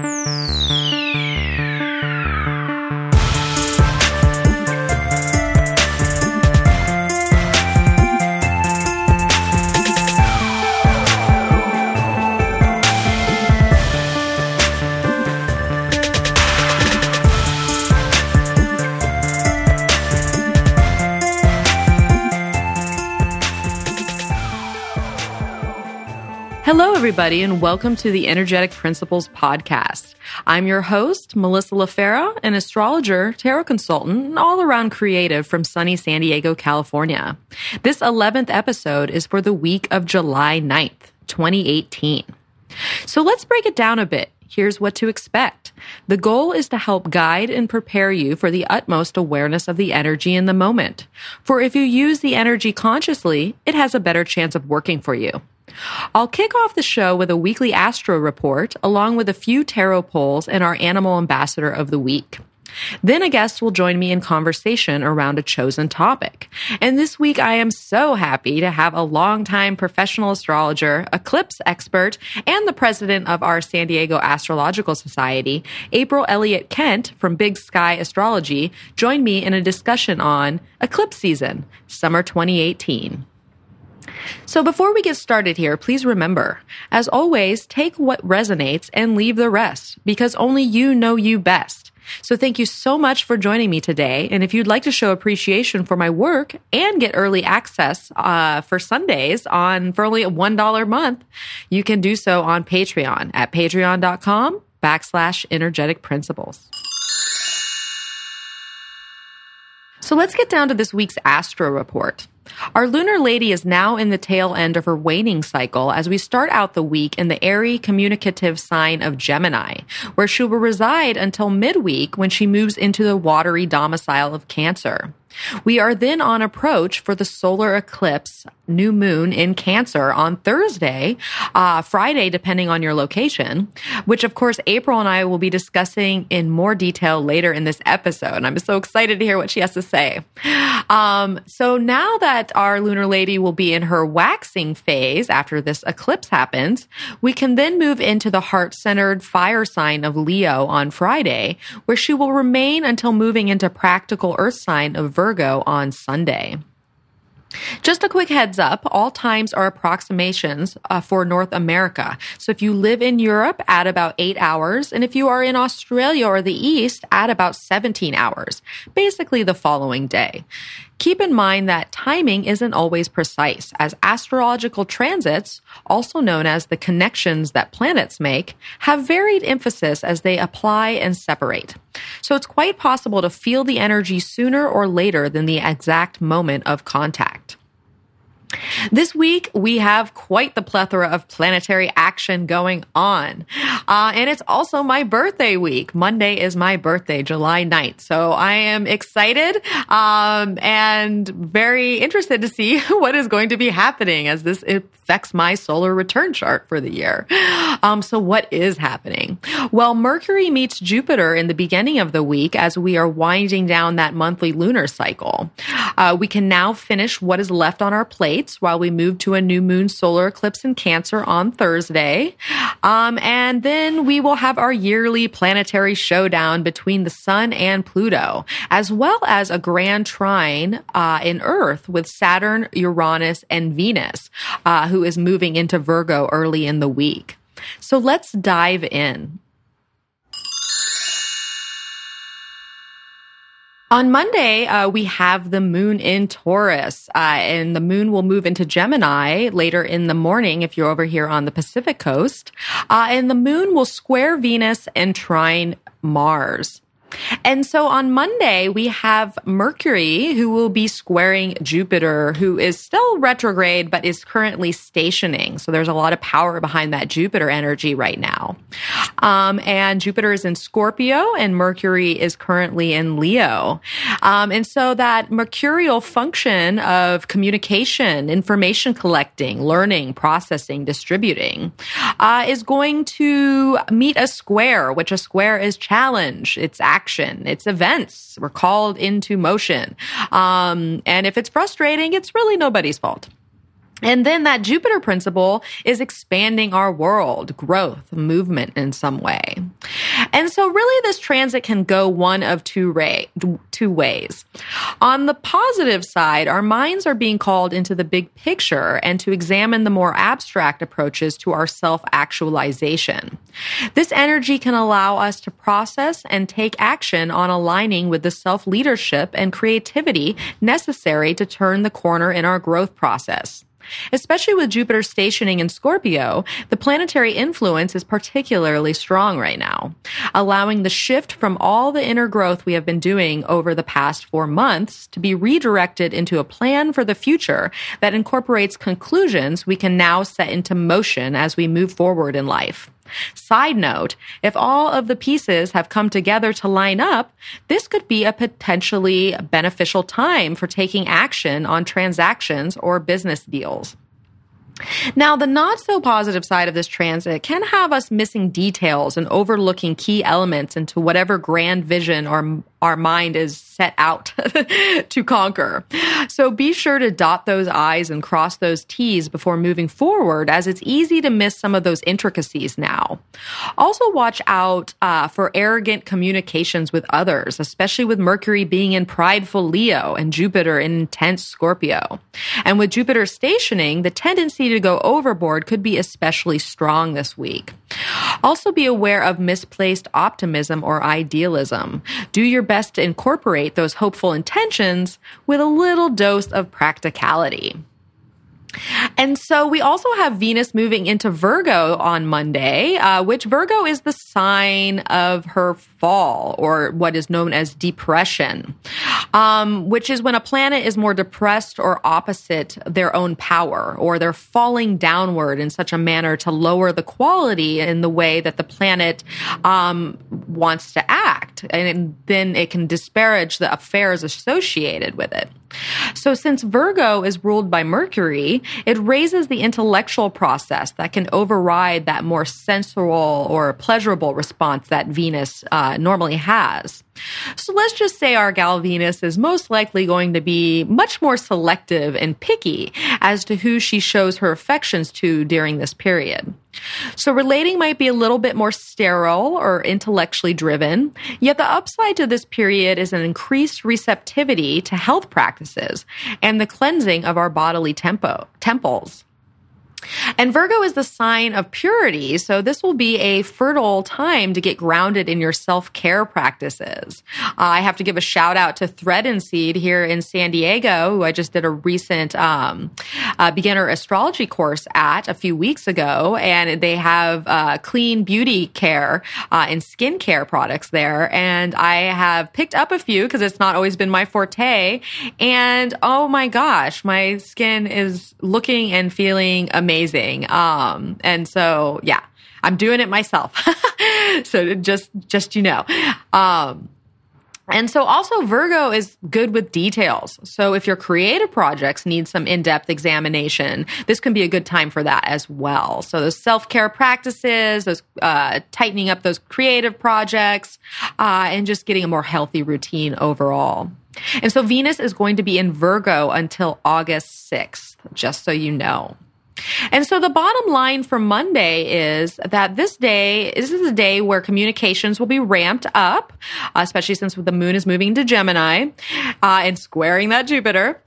Hello, everybody, and welcome to the Energetic Principles Podcast. I'm your host, Melissa LaFera, an astrologer, tarot consultant, and all around creative from sunny San Diego, California. This 11th episode is for the week of July 9th, 2018. So let's break it down a bit. Here's what to expect. The goal is to help guide and prepare you for the utmost awareness of the energy in the moment. For if you use the energy consciously, it has a better chance of working for you. I'll kick off the show with a weekly astro report, along with a few tarot polls and our animal ambassador of the week. Then a guest will join me in conversation around a chosen topic. And this week I am so happy to have a longtime professional astrologer, eclipse expert, and the president of our San Diego Astrological Society, April Elliott Kent from Big Sky Astrology, join me in a discussion on eclipse season, summer 2018. So before we get started here, please remember, as always, take what resonates and leave the rest because only you know you best. So thank you so much for joining me today. And if you'd like to show appreciation for my work and get early access uh, for Sundays on for only one dollar a month, you can do so on Patreon at patreon.com backslash energetic principles. So let's get down to this week's astro report. Our lunar lady is now in the tail end of her waning cycle as we start out the week in the airy communicative sign of Gemini, where she will reside until midweek when she moves into the watery domicile of Cancer. We are then on approach for the solar eclipse new moon in Cancer on Thursday, uh, Friday, depending on your location, which of course April and I will be discussing in more detail later in this episode. I'm so excited to hear what she has to say. Um, so now that our lunar lady will be in her waxing phase after this eclipse happens, we can then move into the heart centered fire sign of Leo on Friday, where she will remain until moving into practical earth sign of Virgo on Sunday. Just a quick heads up all times are approximations uh, for North America. So if you live in Europe, add about eight hours. And if you are in Australia or the East, add about 17 hours, basically the following day. Keep in mind that timing isn't always precise, as astrological transits, also known as the connections that planets make, have varied emphasis as they apply and separate. So it's quite possible to feel the energy sooner or later than the exact moment of contact. This week, we have quite the plethora of planetary action going on. Uh, and it's also my birthday week. Monday is my birthday, July 9th. So I am excited um, and very interested to see what is going to be happening as this affects my solar return chart for the year. Um, so, what is happening? Well, Mercury meets Jupiter in the beginning of the week as we are winding down that monthly lunar cycle. Uh, we can now finish what is left on our plate while we move to a new moon solar eclipse in Cancer on Thursday. Um, and then we will have our yearly planetary showdown between the Sun and Pluto, as well as a grand trine uh, in Earth with Saturn, Uranus, and Venus, uh, who is moving into Virgo early in the week. So let's dive in. On Monday, uh, we have the moon in Taurus, uh, and the moon will move into Gemini later in the morning if you're over here on the Pacific coast. Uh, and the moon will square Venus and trine Mars. And so on Monday, we have Mercury, who will be squaring Jupiter, who is still retrograde, but is currently stationing. So there's a lot of power behind that Jupiter energy right now. Um, and Jupiter is in Scorpio, and Mercury is currently in Leo. Um, and so that mercurial function of communication, information collecting, learning, processing, distributing, uh, is going to meet a square, which a square is challenge. It's action, it's events. We're called into motion. Um, and if it's frustrating, it's really nobody's fault. And then that Jupiter principle is expanding our world, growth, movement in some way. And so really this transit can go one of two, ray, two ways. On the positive side, our minds are being called into the big picture and to examine the more abstract approaches to our self-actualization. This energy can allow us to process and take action on aligning with the self-leadership and creativity necessary to turn the corner in our growth process. Especially with Jupiter stationing in Scorpio, the planetary influence is particularly strong right now, allowing the shift from all the inner growth we have been doing over the past four months to be redirected into a plan for the future that incorporates conclusions we can now set into motion as we move forward in life. Side note, if all of the pieces have come together to line up, this could be a potentially beneficial time for taking action on transactions or business deals. Now, the not so positive side of this transit can have us missing details and overlooking key elements into whatever grand vision or our mind is set out to conquer. So be sure to dot those I's and cross those T's before moving forward, as it's easy to miss some of those intricacies now. Also, watch out uh, for arrogant communications with others, especially with Mercury being in prideful Leo and Jupiter in intense Scorpio. And with Jupiter stationing, the tendency to go overboard could be especially strong this week. Also, be aware of misplaced optimism or idealism. Do your best to incorporate those hopeful intentions with a little dose of practicality. And so we also have Venus moving into Virgo on Monday, uh, which Virgo is the sign of her fall or what is known as depression, um, which is when a planet is more depressed or opposite their own power or they're falling downward in such a manner to lower the quality in the way that the planet um, wants to act. And then it can disparage the affairs associated with it. So since Virgo is ruled by Mercury, it raises the intellectual process that can override that more sensual or pleasurable response that Venus uh, normally has. So let's just say our gal Venus is most likely going to be much more selective and picky as to who she shows her affections to during this period. So relating might be a little bit more sterile or intellectually driven, yet the upside to this period is an increased receptivity to health practices and the cleansing of our bodily tempo, temples. And Virgo is the sign of purity. So this will be a fertile time to get grounded in your self care practices. Uh, I have to give a shout out to Thread and Seed here in San Diego, who I just did a recent um, uh, beginner astrology course at a few weeks ago. And they have uh, clean beauty care uh, and skincare products there. And I have picked up a few because it's not always been my forte. And oh my gosh, my skin is looking and feeling amazing amazing. Um, and so yeah, I'm doing it myself. so just, just, you know, um, and so also Virgo is good with details. So if your creative projects need some in-depth examination, this can be a good time for that as well. So those self-care practices, those uh, tightening up those creative projects, uh, and just getting a more healthy routine overall. And so Venus is going to be in Virgo until August 6th, just so you know. And so the bottom line for Monday is that this day this is a day where communications will be ramped up, uh, especially since the moon is moving to Gemini uh, and squaring that Jupiter.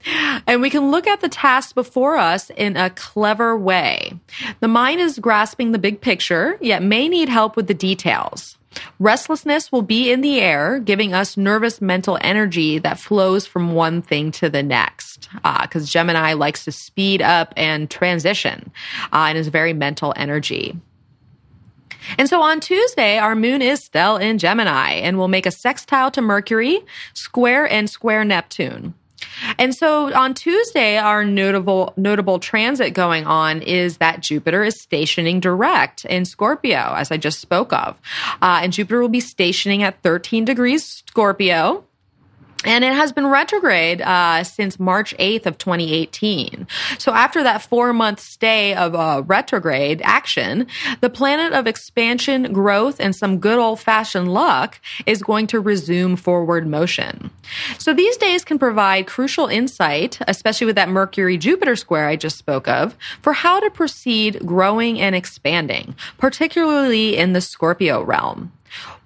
And we can look at the tasks before us in a clever way. The mind is grasping the big picture, yet may need help with the details. Restlessness will be in the air, giving us nervous mental energy that flows from one thing to the next. Because uh, Gemini likes to speed up and transition uh, and is very mental energy. And so on Tuesday, our moon is still in Gemini and will make a sextile to Mercury, square and square Neptune. And so on Tuesday, our notable notable transit going on is that Jupiter is stationing direct in Scorpio, as I just spoke of, uh, and Jupiter will be stationing at 13 degrees Scorpio and it has been retrograde uh, since March 8th of 2018. So after that four month stay of uh, retrograde action, the planet of expansion, growth, and some good old fashioned luck is going to resume forward motion. So these days can provide crucial insight, especially with that Mercury Jupiter square I just spoke of, for how to proceed growing and expanding, particularly in the Scorpio realm.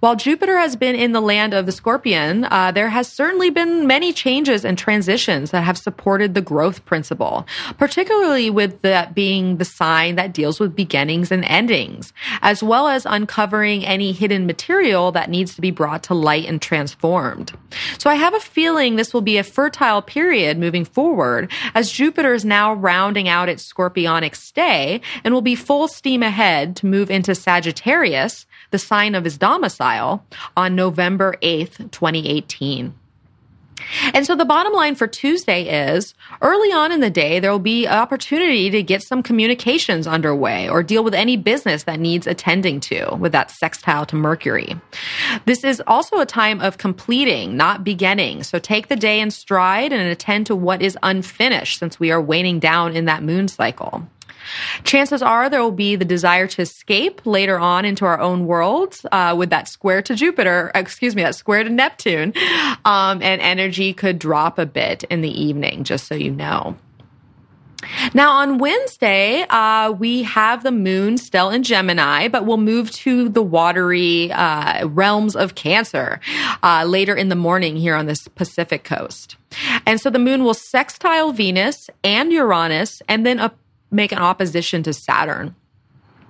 While Jupiter has been in the land of the scorpion, uh, there has certainly been many changes and transitions that have supported the growth principle, particularly with that being the sign that deals with beginnings and endings, as well as uncovering any hidden material that needs to be brought to light and transformed. So I have a feeling this will be a fertile period moving forward as Jupiter is now rounding out its scorpionic stay and will be full steam ahead to move into Sagittarius, the sign of his domicile, on November 8th, 2018. And so the bottom line for Tuesday is early on in the day, there will be an opportunity to get some communications underway or deal with any business that needs attending to with that sextile to Mercury. This is also a time of completing, not beginning. So take the day in stride and attend to what is unfinished since we are waning down in that moon cycle. Chances are there will be the desire to escape later on into our own world uh, with that square to Jupiter, excuse me, that square to Neptune. Um, and energy could drop a bit in the evening, just so you know. Now on Wednesday, uh, we have the moon still in Gemini, but we'll move to the watery uh, realms of Cancer uh, later in the morning here on this Pacific coast. And so the moon will sextile Venus and Uranus, and then a make an opposition to Saturn.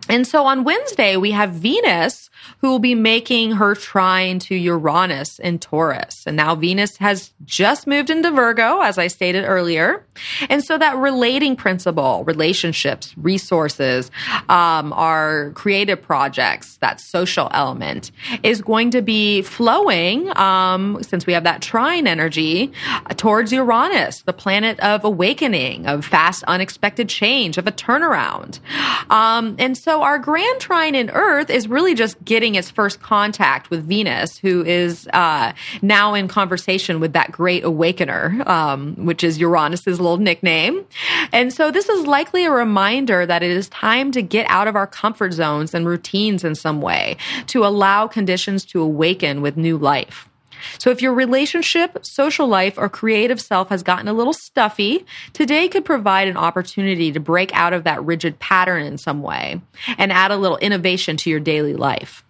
And so on Wednesday, we have Venus who will be making her trine to Uranus in Taurus. And now Venus has just moved into Virgo, as I stated earlier. And so that relating principle, relationships, resources, um, our creative projects, that social element is going to be flowing, um, since we have that trine energy, towards Uranus, the planet of awakening, of fast, unexpected change, of a turnaround. Um, and so our grand trine in Earth is really just getting its first contact with Venus, who is uh, now in conversation with that great awakener, um, which is Uranus's little nickname. And so this is likely a reminder that it is time to get out of our comfort zones and routines in some way to allow conditions to awaken with new life. So if your relationship, social life, or creative self has gotten a little stuffy, today could provide an opportunity to break out of that rigid pattern in some way and add a little innovation to your daily life.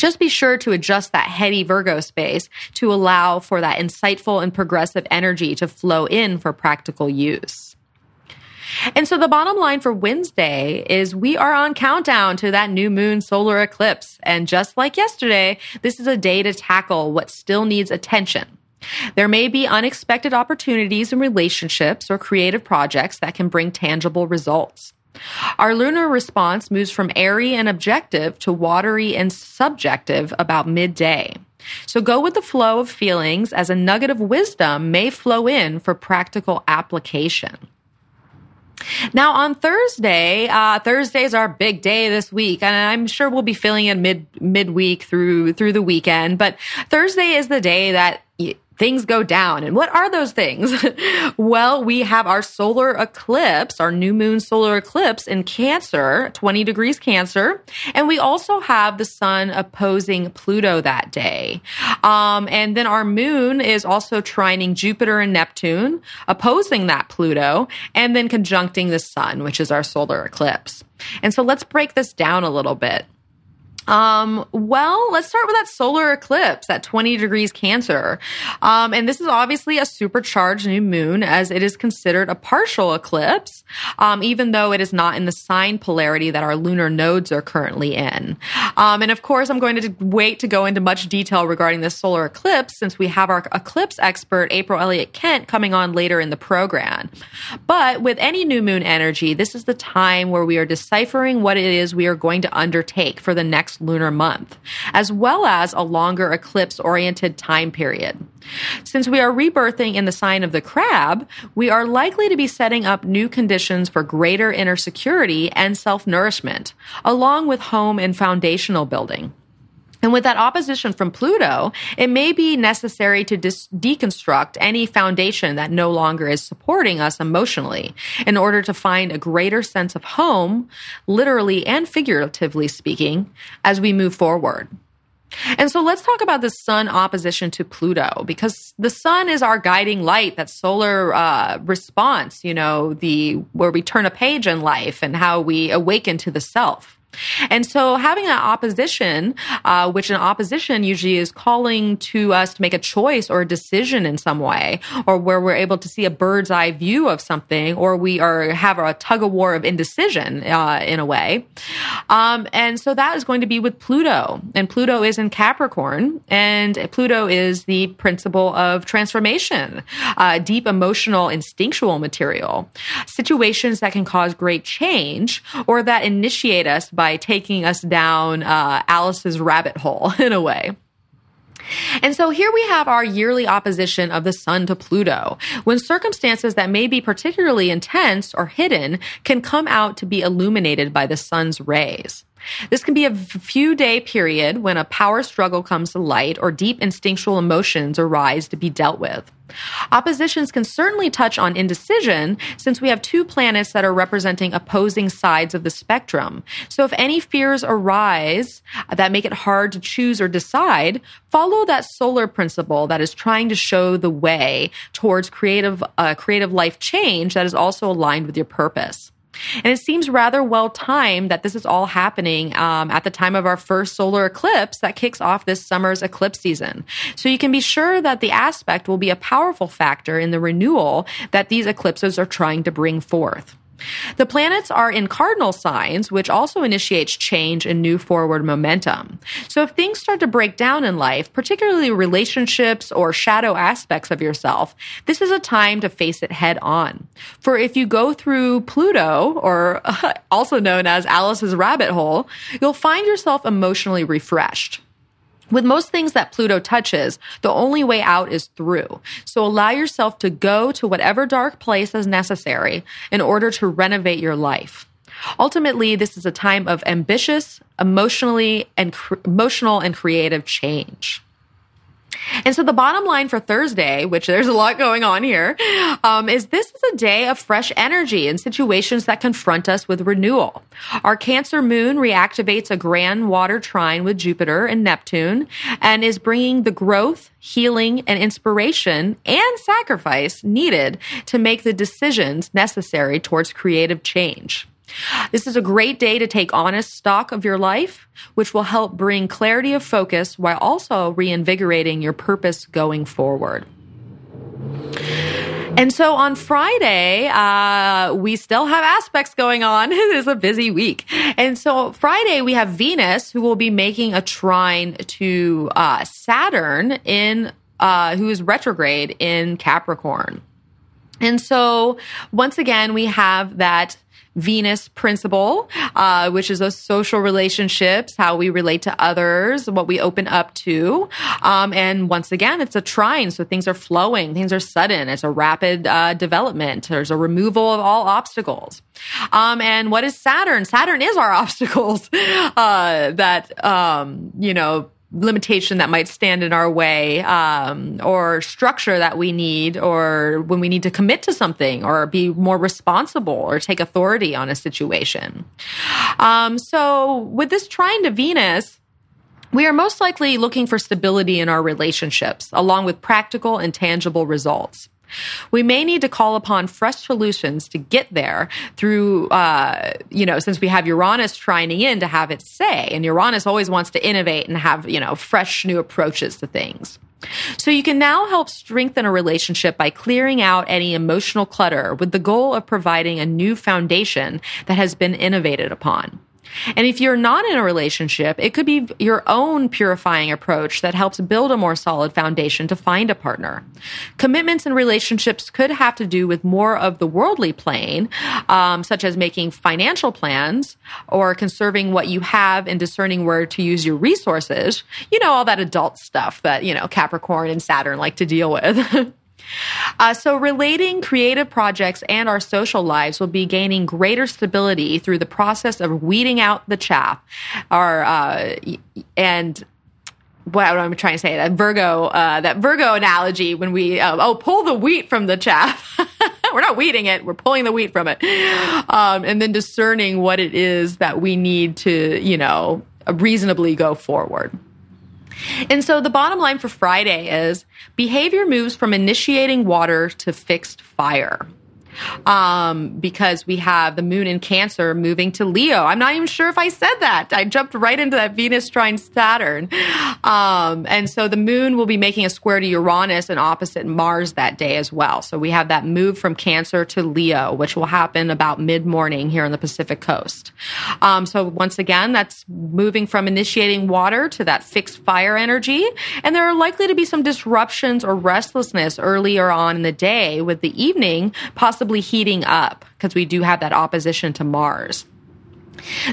Just be sure to adjust that heady Virgo space to allow for that insightful and progressive energy to flow in for practical use. And so the bottom line for Wednesday is we are on countdown to that new moon solar eclipse. And just like yesterday, this is a day to tackle what still needs attention. There may be unexpected opportunities in relationships or creative projects that can bring tangible results. Our lunar response moves from airy and objective to watery and subjective about midday. So go with the flow of feelings as a nugget of wisdom may flow in for practical application. Now on Thursday, uh, Thursday is our big day this week, and I'm sure we'll be feeling it mid midweek through through the weekend. But Thursday is the day that things go down. And what are those things? well, we have our solar eclipse, our new moon solar eclipse in Cancer, 20 degrees Cancer. And we also have the sun opposing Pluto that day. Um, and then our moon is also trining Jupiter and Neptune, opposing that Pluto, and then conjuncting the sun, which is our solar eclipse. And so let's break this down a little bit. Um, well, let's start with that solar eclipse at 20 degrees Cancer. Um, and this is obviously a supercharged new moon as it is considered a partial eclipse, um, even though it is not in the sign polarity that our lunar nodes are currently in. Um, and of course, I'm going to wait to go into much detail regarding this solar eclipse since we have our eclipse expert, April Elliott Kent, coming on later in the program. But with any new moon energy, this is the time where we are deciphering what it is we are going to undertake for the next lunar month, as well as a longer eclipse oriented time period. Since we are rebirthing in the sign of the crab, we are likely to be setting up new conditions for greater inner security and self nourishment, along with home and foundational building. And with that opposition from Pluto, it may be necessary to dis- deconstruct any foundation that no longer is supporting us emotionally in order to find a greater sense of home, literally and figuratively speaking, as we move forward. And so let's talk about the sun opposition to Pluto because the sun is our guiding light, that solar uh, response, you know, the where we turn a page in life and how we awaken to the self. And so having an opposition, uh, which an opposition usually is calling to us to make a choice or a decision in some way, or where we're able to see a bird's eye view of something, or we are have a tug of war of indecision uh, in a way. Um, and so that is going to be with Pluto, and Pluto is in Capricorn, and Pluto is the principle of transformation, uh, deep emotional, instinctual material, situations that can cause great change or that initiate us by taking us down uh, Alice's rabbit hole in a way. And so here we have our yearly opposition of the sun to Pluto, when circumstances that may be particularly intense or hidden can come out to be illuminated by the sun's rays. This can be a few day period when a power struggle comes to light or deep instinctual emotions arise to be dealt with. Oppositions can certainly touch on indecision since we have two planets that are representing opposing sides of the spectrum. So if any fears arise that make it hard to choose or decide, follow that solar principle that is trying to show the way towards creative, uh, creative life change that is also aligned with your purpose. And it seems rather well timed that this is all happening um, at the time of our first solar eclipse that kicks off this summer's eclipse season. So you can be sure that the aspect will be a powerful factor in the renewal that these eclipses are trying to bring forth. The planets are in cardinal signs, which also initiates change and new forward momentum. So if things start to break down in life, particularly relationships or shadow aspects of yourself, this is a time to face it head on. For if you go through Pluto, or also known as Alice's rabbit hole, you'll find yourself emotionally refreshed. With most things that Pluto touches, the only way out is through. So allow yourself to go to whatever dark place is necessary in order to renovate your life. Ultimately, this is a time of ambitious, emotionally and emotional and creative change. And so the bottom line for Thursday, which there's a lot going on here, um, is this is a day of fresh energy in situations that confront us with renewal. Our Cancer moon reactivates a grand water trine with Jupiter and Neptune and is bringing the growth, healing, and inspiration and sacrifice needed to make the decisions necessary towards creative change. This is a great day to take honest stock of your life, which will help bring clarity of focus while also reinvigorating your purpose going forward. And so on Friday, uh, we still have aspects going on. it is a busy week. And so Friday, we have Venus, who will be making a trine to uh, Saturn in uh, who is retrograde in Capricorn. And so once again, we have that Venus principle, uh, which is those social relationships, how we relate to others, what we open up to. Um, and once again, it's a trine. So things are flowing, things are sudden. It's a rapid uh, development. There's a removal of all obstacles. Um, and what is Saturn? Saturn is our obstacles uh, that, um, you know, limitation that might stand in our way um, or structure that we need or when we need to commit to something or be more responsible or take authority on a situation. Um, so with this trine to venus we are most likely looking for stability in our relationships along with practical and tangible results we may need to call upon fresh solutions to get there through, uh, you know, since we have Uranus trining in to have its say, and Uranus always wants to innovate and have, you know, fresh new approaches to things. So you can now help strengthen a relationship by clearing out any emotional clutter with the goal of providing a new foundation that has been innovated upon. And if you're not in a relationship, it could be your own purifying approach that helps build a more solid foundation to find a partner. Commitments and relationships could have to do with more of the worldly plane, um, such as making financial plans or conserving what you have and discerning where to use your resources. You know, all that adult stuff that, you know, Capricorn and Saturn like to deal with. Uh, so, relating creative projects and our social lives will be gaining greater stability through the process of weeding out the chaff. Our uh, and what I'm trying to say that Virgo uh, that Virgo analogy when we uh, oh pull the wheat from the chaff. we're not weeding it; we're pulling the wheat from it, um, and then discerning what it is that we need to you know reasonably go forward. And so the bottom line for Friday is behavior moves from initiating water to fixed fire. Um, because we have the moon in Cancer moving to Leo. I'm not even sure if I said that. I jumped right into that Venus trine Saturn. Um, and so the moon will be making a square to Uranus and opposite Mars that day as well. So we have that move from Cancer to Leo, which will happen about mid morning here on the Pacific coast. Um, so once again, that's moving from initiating water to that fixed fire energy. And there are likely to be some disruptions or restlessness earlier on in the day with the evening possibly possibly heating up because we do have that opposition to Mars.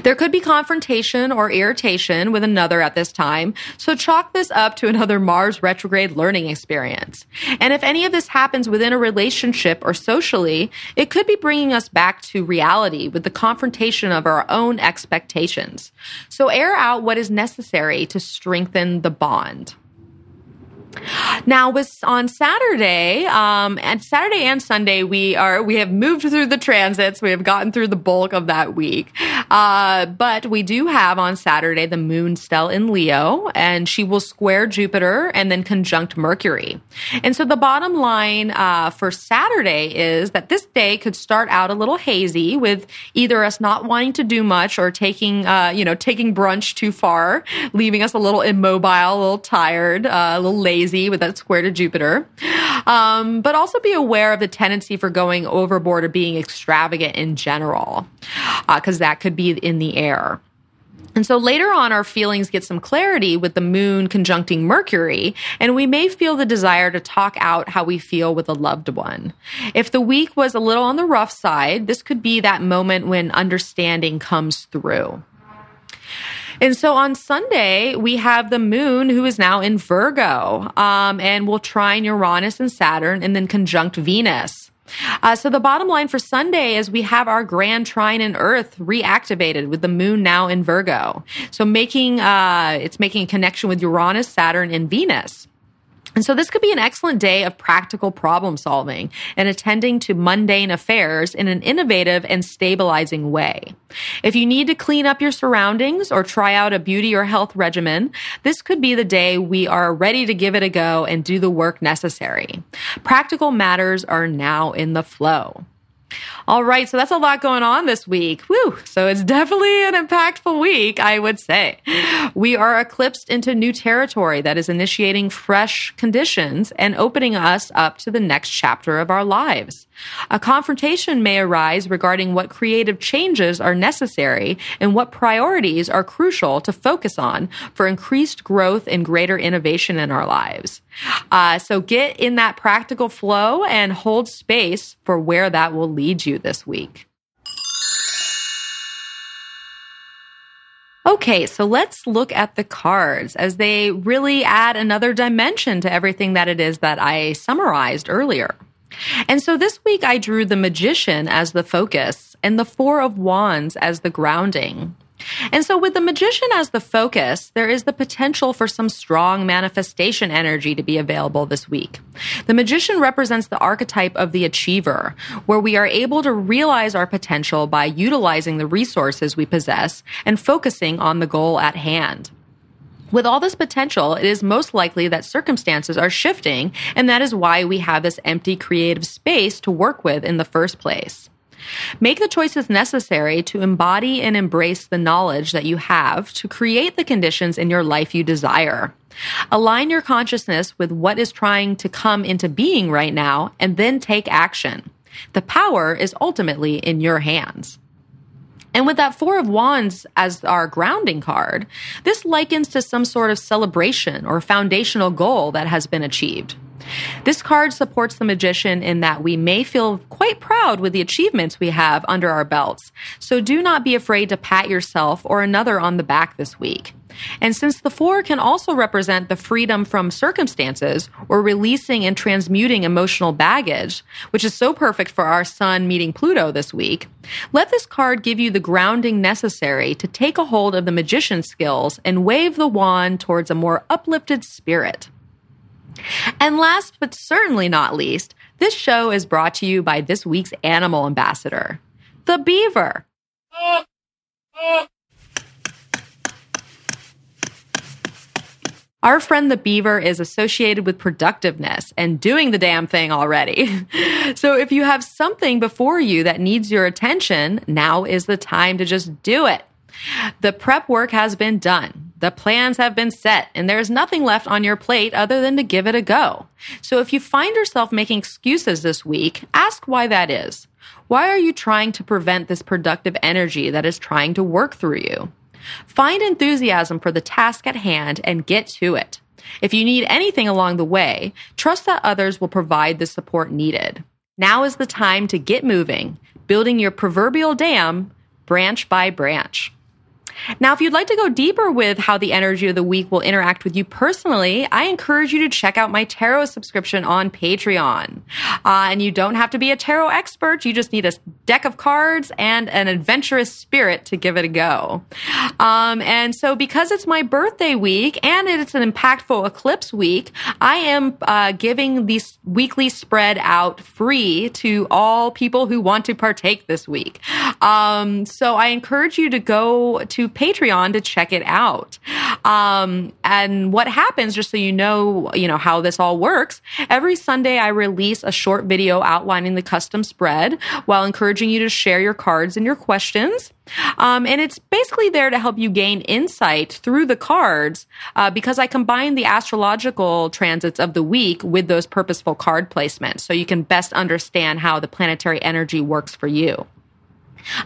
There could be confrontation or irritation with another at this time, so chalk this up to another Mars retrograde learning experience. And if any of this happens within a relationship or socially, it could be bringing us back to reality with the confrontation of our own expectations. So air out what is necessary to strengthen the bond. Now, was on Saturday, um, and Saturday and Sunday, we are we have moved through the transits. We have gotten through the bulk of that week, uh, but we do have on Saturday the Moon still in Leo, and she will square Jupiter and then conjunct Mercury. And so the bottom line uh, for Saturday is that this day could start out a little hazy with either us not wanting to do much or taking, uh, you know, taking brunch too far, leaving us a little immobile, a little tired, uh, a little lazy with that square to Jupiter. Um, but also be aware of the tendency for going overboard or being extravagant in general, because uh, that could be in the air. And so later on, our feelings get some clarity with the moon conjuncting Mercury, and we may feel the desire to talk out how we feel with a loved one. If the week was a little on the rough side, this could be that moment when understanding comes through. And so on Sunday, we have the moon who is now in Virgo um, and will trine Uranus and Saturn and then conjunct Venus. Uh, so the bottom line for Sunday is we have our grand trine in Earth reactivated with the moon now in Virgo. So making uh, it's making a connection with Uranus, Saturn, and Venus. And so this could be an excellent day of practical problem solving and attending to mundane affairs in an innovative and stabilizing way. If you need to clean up your surroundings or try out a beauty or health regimen, this could be the day we are ready to give it a go and do the work necessary. Practical matters are now in the flow. All right, so that's a lot going on this week. Woo! So it's definitely an impactful week, I would say. We are eclipsed into new territory that is initiating fresh conditions and opening us up to the next chapter of our lives. A confrontation may arise regarding what creative changes are necessary and what priorities are crucial to focus on for increased growth and greater innovation in our lives. Uh, so get in that practical flow and hold space for where that will lead you this week. Okay, so let's look at the cards as they really add another dimension to everything that it is that I summarized earlier. And so this week I drew the magician as the focus and the four of wands as the grounding. And so, with the magician as the focus, there is the potential for some strong manifestation energy to be available this week. The magician represents the archetype of the achiever, where we are able to realize our potential by utilizing the resources we possess and focusing on the goal at hand. With all this potential, it is most likely that circumstances are shifting, and that is why we have this empty creative space to work with in the first place. Make the choices necessary to embody and embrace the knowledge that you have to create the conditions in your life you desire. Align your consciousness with what is trying to come into being right now and then take action. The power is ultimately in your hands. And with that Four of Wands as our grounding card, this likens to some sort of celebration or foundational goal that has been achieved. This card supports the magician in that we may feel quite proud with the achievements we have under our belts. So do not be afraid to pat yourself or another on the back this week. And since the four can also represent the freedom from circumstances or releasing and transmuting emotional baggage, which is so perfect for our sun meeting Pluto this week, let this card give you the grounding necessary to take a hold of the magician's skills and wave the wand towards a more uplifted spirit. And last but certainly not least, this show is brought to you by this week's animal ambassador, the beaver. Our friend the beaver is associated with productiveness and doing the damn thing already. so if you have something before you that needs your attention, now is the time to just do it. The prep work has been done. The plans have been set and there's nothing left on your plate other than to give it a go. So if you find yourself making excuses this week, ask why that is. Why are you trying to prevent this productive energy that is trying to work through you? Find enthusiasm for the task at hand and get to it. If you need anything along the way, trust that others will provide the support needed. Now is the time to get moving, building your proverbial dam branch by branch. Now, if you'd like to go deeper with how the energy of the week will interact with you personally, I encourage you to check out my tarot subscription on Patreon. Uh, and you don't have to be a tarot expert. You just need a deck of cards and an adventurous spirit to give it a go. Um, and so because it's my birthday week and it's an impactful eclipse week, I am uh, giving this weekly spread out free to all people who want to partake this week. Um, so I encourage you to go to Patreon to check it out. Um, and what happens, just so you know, you know, how this all works, every Sunday I release a short video outlining the custom spread while encouraging you to share your cards and your questions. Um, and it's basically there to help you gain insight through the cards uh, because I combine the astrological transits of the week with those purposeful card placements so you can best understand how the planetary energy works for you.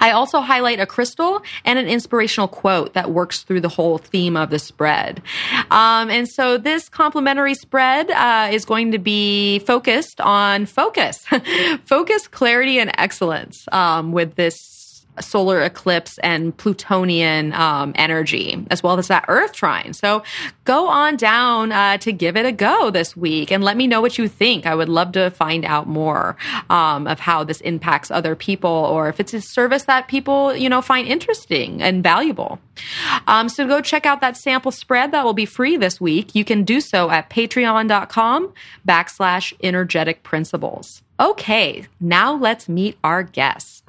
I also highlight a crystal and an inspirational quote that works through the whole theme of the spread. Um, and so this complimentary spread uh, is going to be focused on focus, focus, clarity, and excellence um, with this solar eclipse and Plutonian um, energy, as well as that Earth trine. So go on down uh, to give it a go this week and let me know what you think. I would love to find out more um, of how this impacts other people or if it's a service that people, you know, find interesting and valuable. Um, so go check out that sample spread that will be free this week. You can do so at patreon.com backslash energetic principles. Okay, now let's meet our guest.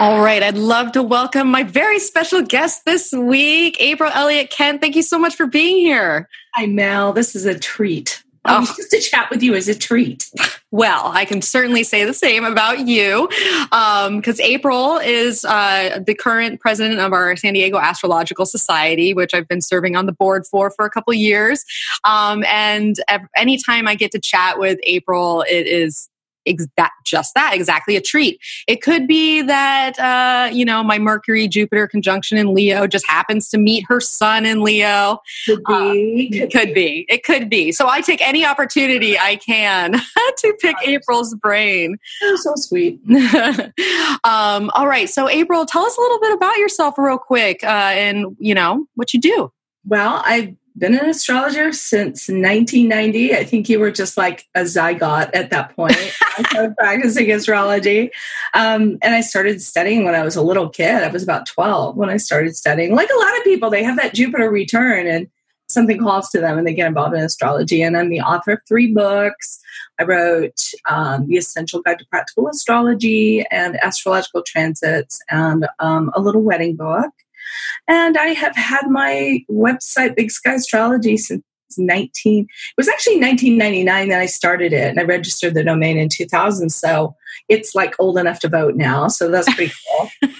All right. I'd love to welcome my very special guest this week, April Elliott Kent. Thank you so much for being here. Hi, Mel. This is a treat. Oh. just to chat with you is a treat. Well, I can certainly say the same about you because um, April is uh, the current president of our San Diego Astrological Society, which I've been serving on the board for for a couple years. Um, and anytime I get to chat with April, it is ex- that just that exactly a treat. It could be that uh, you know my Mercury Jupiter conjunction in Leo just happens to meet her Sun in Leo. Could be. Uh, could be. It could be. So I take any opportunity I can to pick April's brain. Oh, so sweet. um, all right. So April, tell us a little bit about yourself, real quick, uh, and you know what you do. Well, I been an astrologer since 1990. I think you were just like a zygote at that point. I started practicing astrology. Um, and I started studying when I was a little kid. I was about 12 when I started studying. Like a lot of people, they have that Jupiter return and something calls to them and they get involved in astrology. And I'm the author of three books. I wrote um, The Essential Guide to Practical Astrology and Astrological Transits and um, a little wedding book. And I have had my website, Big Sky Astrology, since 19 it was actually 1999 that i started it and i registered the domain in 2000 so it's like old enough to vote now so that's pretty cool. And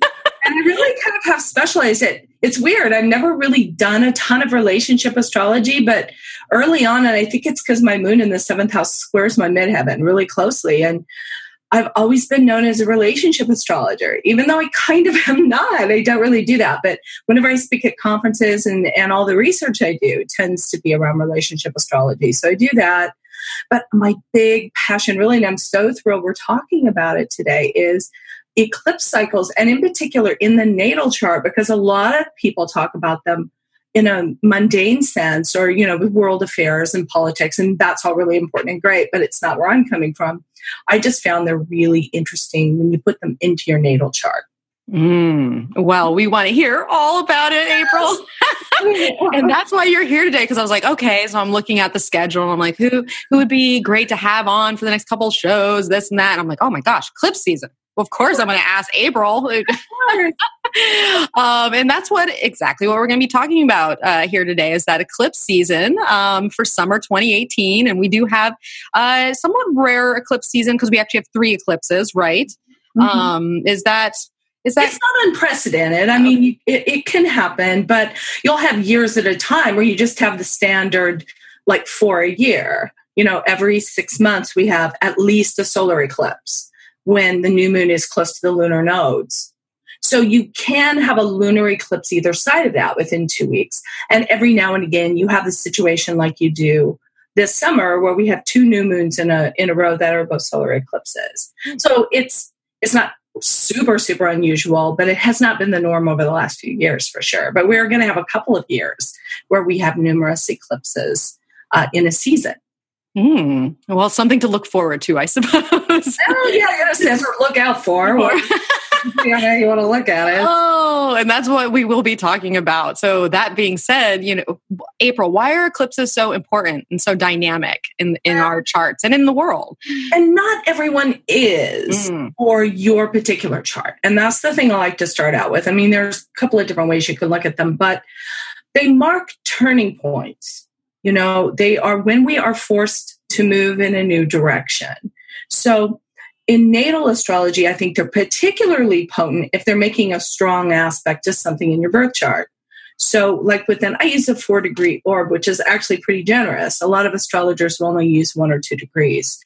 i really kind of have specialized it. It's weird i've never really done a ton of relationship astrology but early on and i think it's because my moon in the seventh house squares my midheaven really closely and I've always been known as a relationship astrologer, even though I kind of am not. I don't really do that. But whenever I speak at conferences and, and all the research I do tends to be around relationship astrology. So I do that. But my big passion, really, and I'm so thrilled we're talking about it today, is eclipse cycles, and in particular in the natal chart, because a lot of people talk about them in a mundane sense or, you know, with world affairs and politics, and that's all really important and great, but it's not where I'm coming from. I just found they're really interesting when you put them into your natal chart. Mm, well, we want to hear all about it, April. and that's why you're here today. Cause I was like, okay, so I'm looking at the schedule and I'm like, who, who would be great to have on for the next couple shows, this and that. And I'm like, oh my gosh, clip season. Of course, I'm going to ask April. um, and that's what exactly what we're going to be talking about uh, here today is that eclipse season um, for summer 2018. And we do have uh, somewhat rare eclipse season because we actually have three eclipses, right? Mm-hmm. Um, is that is that it's not unprecedented i mean it, it, can happen but you'll have years at a time where you just have the standard like for a year you know every six months we have at least a solar eclipse when the new moon is close to the lunar nodes so you can have a lunar eclipse either side of that within two weeks and every now and again you have the situation like you do this summer where we have two new moons in a in a row that are both solar eclipses so it's it's not super, super unusual, but it has not been the norm over the last few years for sure. But we're going to have a couple of years where we have numerous eclipses uh, in a season. Mm. Well, something to look forward to, I suppose. oh, yeah, yes, look out for. yeah, you want to look at it. Oh, and that's what we will be talking about. So that being said, you know, April, why are eclipses so important and so dynamic in in our charts and in the world? And not everyone is mm. for your particular chart. And that's the thing I like to start out with. I mean, there's a couple of different ways you can look at them, but they mark turning points. You know, they are when we are forced to move in a new direction. So in natal astrology, I think they're particularly potent if they're making a strong aspect to something in your birth chart. So, like with an, I use a four degree orb, which is actually pretty generous. A lot of astrologers will only use one or two degrees.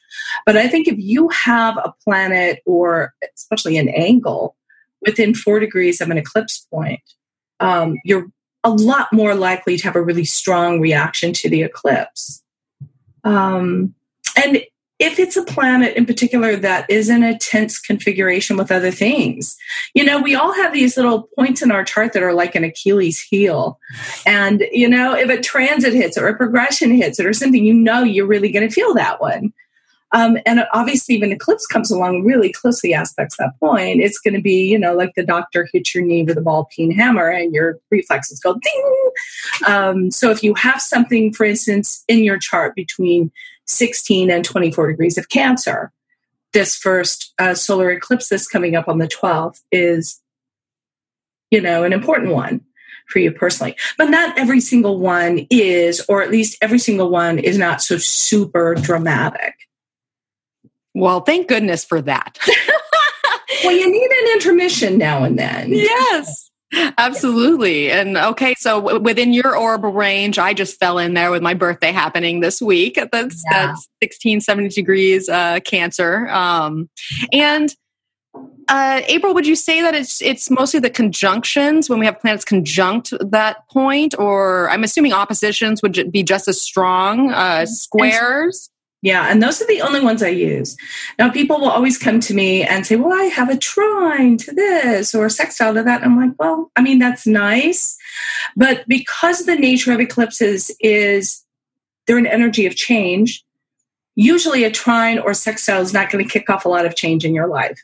But I think if you have a planet or especially an angle within four degrees of an eclipse point, um, you're a lot more likely to have a really strong reaction to the eclipse. Um, and if it's a planet in particular that is in a tense configuration with other things. You know, we all have these little points in our chart that are like an Achilles heel. And, you know, if a transit hits or a progression hits it or something, you know you're really going to feel that one. Um, and obviously, an eclipse comes along really closely aspects that point, it's going to be, you know, like the doctor hits your knee with a ball peen hammer and your reflexes go ding. Um, so if you have something, for instance, in your chart between 16 and 24 degrees of Cancer. This first uh, solar eclipse that's coming up on the 12th is, you know, an important one for you personally. But not every single one is, or at least every single one is not so super dramatic. Well, thank goodness for that. well, you need an intermission now and then. Yes. Absolutely. And okay, so w- within your orb range, I just fell in there with my birthday happening this week. That's yeah. that's 16, 70 degrees uh, Cancer. Um, and uh, April, would you say that it's it's mostly the conjunctions when we have planets conjunct that point, or I'm assuming oppositions would be just as strong, uh, squares? Yeah, and those are the only ones I use. Now, people will always come to me and say, Well, I have a trine to this or a sextile to that. And I'm like, Well, I mean, that's nice. But because the nature of eclipses is they're an energy of change, usually a trine or sextile is not going to kick off a lot of change in your life.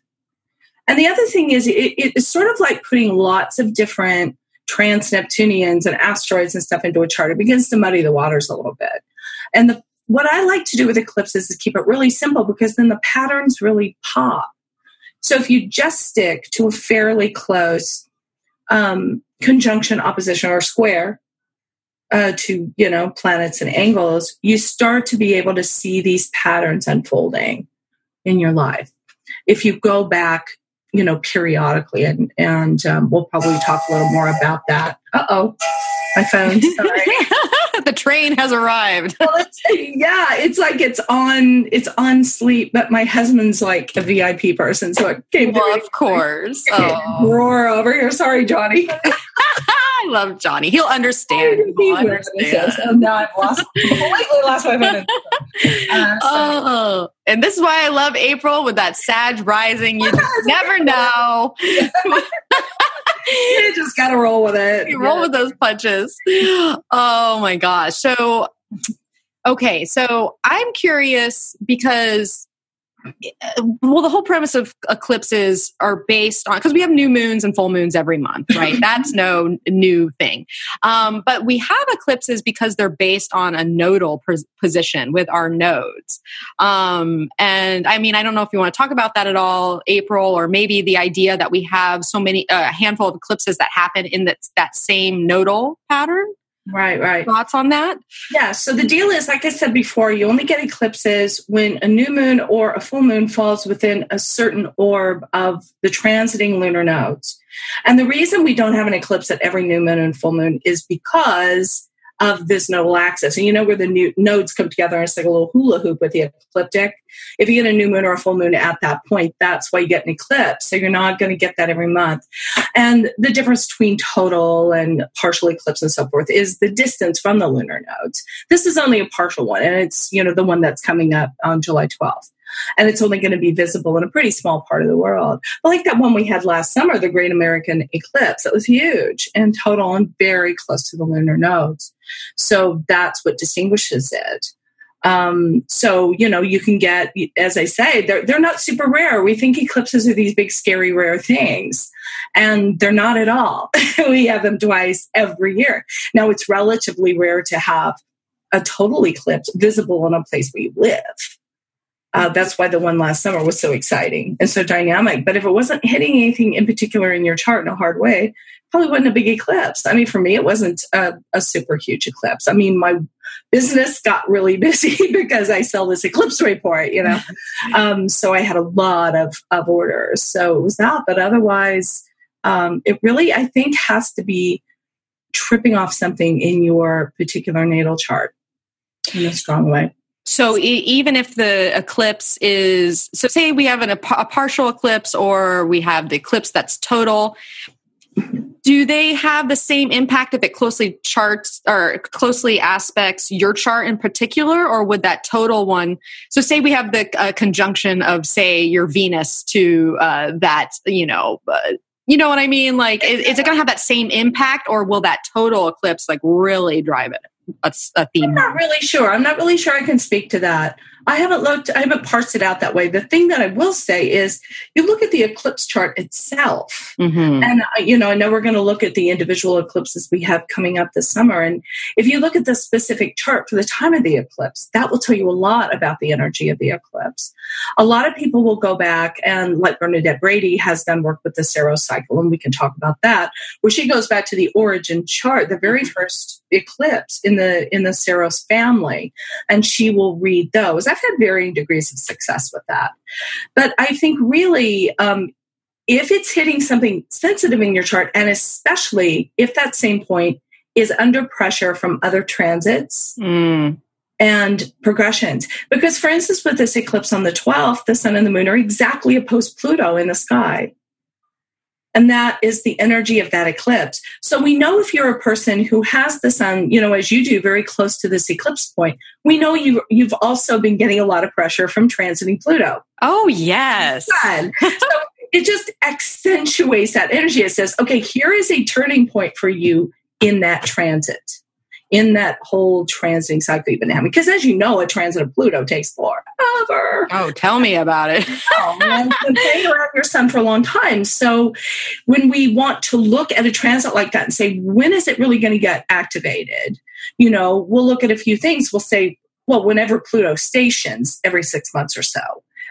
And the other thing is, it, it's sort of like putting lots of different trans Neptunians and asteroids and stuff into a chart. It begins to muddy the waters a little bit. And the what I like to do with eclipses is keep it really simple because then the patterns really pop. So if you just stick to a fairly close um, conjunction, opposition, or square uh, to you know planets and angles, you start to be able to see these patterns unfolding in your life. If you go back, you know, periodically, and and um, we'll probably talk a little more about that. Uh oh, my phone. Sorry. the train has arrived. well, it's, yeah, it's like it's on it's on sleep, but my husband's like a VIP person, so it came. Well, of course. Oh. Roar over here. Sorry, Johnny. I love Johnny. He'll understand. He'll understand. So now I've lost completely lost my. Uh, oh, and this is why I love April with that Sag rising. You never know. you just got to roll with it. You roll yeah. with those punches. Oh my gosh. So, okay. So I'm curious because well, the whole premise of eclipses are based on because we have new moons and full moons every month, right? That's no new thing. Um, but we have eclipses because they're based on a nodal pos- position with our nodes. Um, and I mean, I don't know if you want to talk about that at all, April, or maybe the idea that we have so many, a uh, handful of eclipses that happen in that, that same nodal pattern. Right, right. Thoughts on that? Yeah. So the deal is, like I said before, you only get eclipses when a new moon or a full moon falls within a certain orb of the transiting lunar nodes. And the reason we don't have an eclipse at every new moon and full moon is because of this nodal axis. And you know where the new nodes come together and it's like a little hula hoop with the ecliptic. If you get a new moon or a full moon at that point, that's why you get an eclipse. So you're not going to get that every month. And the difference between total and partial eclipse and so forth is the distance from the lunar nodes. This is only a partial one, and it's you know the one that's coming up on July 12th and it's only going to be visible in a pretty small part of the world. But like that one we had last summer, the Great American Eclipse, it was huge and total and very close to the lunar nodes. So that's what distinguishes it. Um, so you know you can get, as I say, they're they're not super rare. We think eclipses are these big, scary, rare things, and they're not at all. we have them twice every year. Now it's relatively rare to have a total eclipse visible in a place you live. Uh, that's why the one last summer was so exciting and so dynamic. But if it wasn't hitting anything in particular in your chart in a hard way, probably wasn't a big eclipse. I mean, for me, it wasn't a, a super huge eclipse. I mean, my business got really busy because I sell this eclipse report, you know. um, so I had a lot of, of orders. So it was that. But otherwise, um, it really, I think, has to be tripping off something in your particular natal chart in a strong way. So e- even if the eclipse is, so say we have an, a, a partial eclipse or we have the eclipse that's total, do they have the same impact if it closely charts or closely aspects your chart in particular or would that total one? So say we have the uh, conjunction of say your venus to uh, that you know uh, you know what i mean? Like is, is it going to have that same impact or will that total eclipse like really drive it a, a theme. I'm not really sure. I'm not really sure I can speak to that. I haven't looked, I haven't parsed it out that way. The thing that I will say is you look at the eclipse chart itself. Mm-hmm. And, you know, I know we're going to look at the individual eclipses we have coming up this summer. And if you look at the specific chart for the time of the eclipse, that will tell you a lot about the energy of the eclipse. A lot of people will go back and, like Bernadette Brady has done work with the Saros cycle, and we can talk about that, where she goes back to the origin chart, the very first eclipse in the in the Saros family, and she will read those. I've had varying degrees of success with that. But I think really, um, if it's hitting something sensitive in your chart, and especially if that same point is under pressure from other transits, mm and progressions. Because, for instance, with this eclipse on the 12th, the sun and the moon are exactly opposed Pluto in the sky and that is the energy of that eclipse. So we know if you're a person who has the sun, you know, as you do, very close to this eclipse point, we know you you've also been getting a lot of pressure from transiting Pluto. Oh yes. so it just accentuates that energy. It says, okay, here is a turning point for you in that transit in that whole transiting cycle you've been having. Because as you know, a transit of Pluto takes forever. Oh, tell me about it. oh, and been around your sun for a long time. So when we want to look at a transit like that and say, when is it really going to get activated? You know, we'll look at a few things. We'll say, well, whenever Pluto stations every six months or so,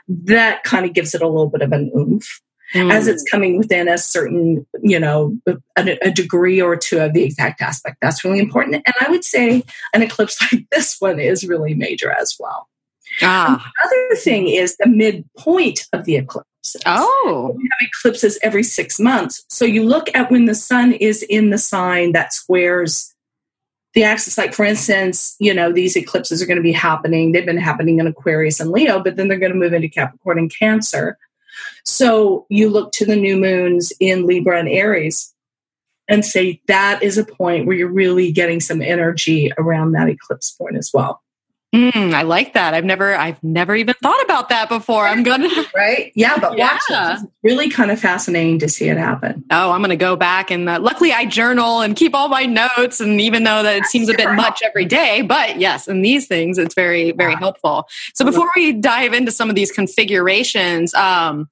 that kind of gives it a little bit of an oomph mm. as it's coming within a certain, you know, a, a, degree or two of the exact aspect. That's really important. And I would say an eclipse like this one is really major as well. Ah. The other thing is the midpoint of the eclipse. Oh. We have eclipses every six months. So you look at when the sun is in the sign that squares the axis. Like, for instance, you know, these eclipses are going to be happening. They've been happening in Aquarius and Leo, but then they're going to move into Capricorn and Cancer. So you look to the new moons in Libra and Aries and say that is a point where you're really getting some energy around that eclipse point as well. Mm, I like that. I've never, I've never even thought about that before. I'm gonna, right? Yeah, but yeah. watch it. It's really kind of fascinating to see it happen. Oh, I'm gonna go back and uh, luckily I journal and keep all my notes. And even though that it seems a bit much every day, but yes, in these things, it's very, very yeah. helpful. So before we dive into some of these configurations, um,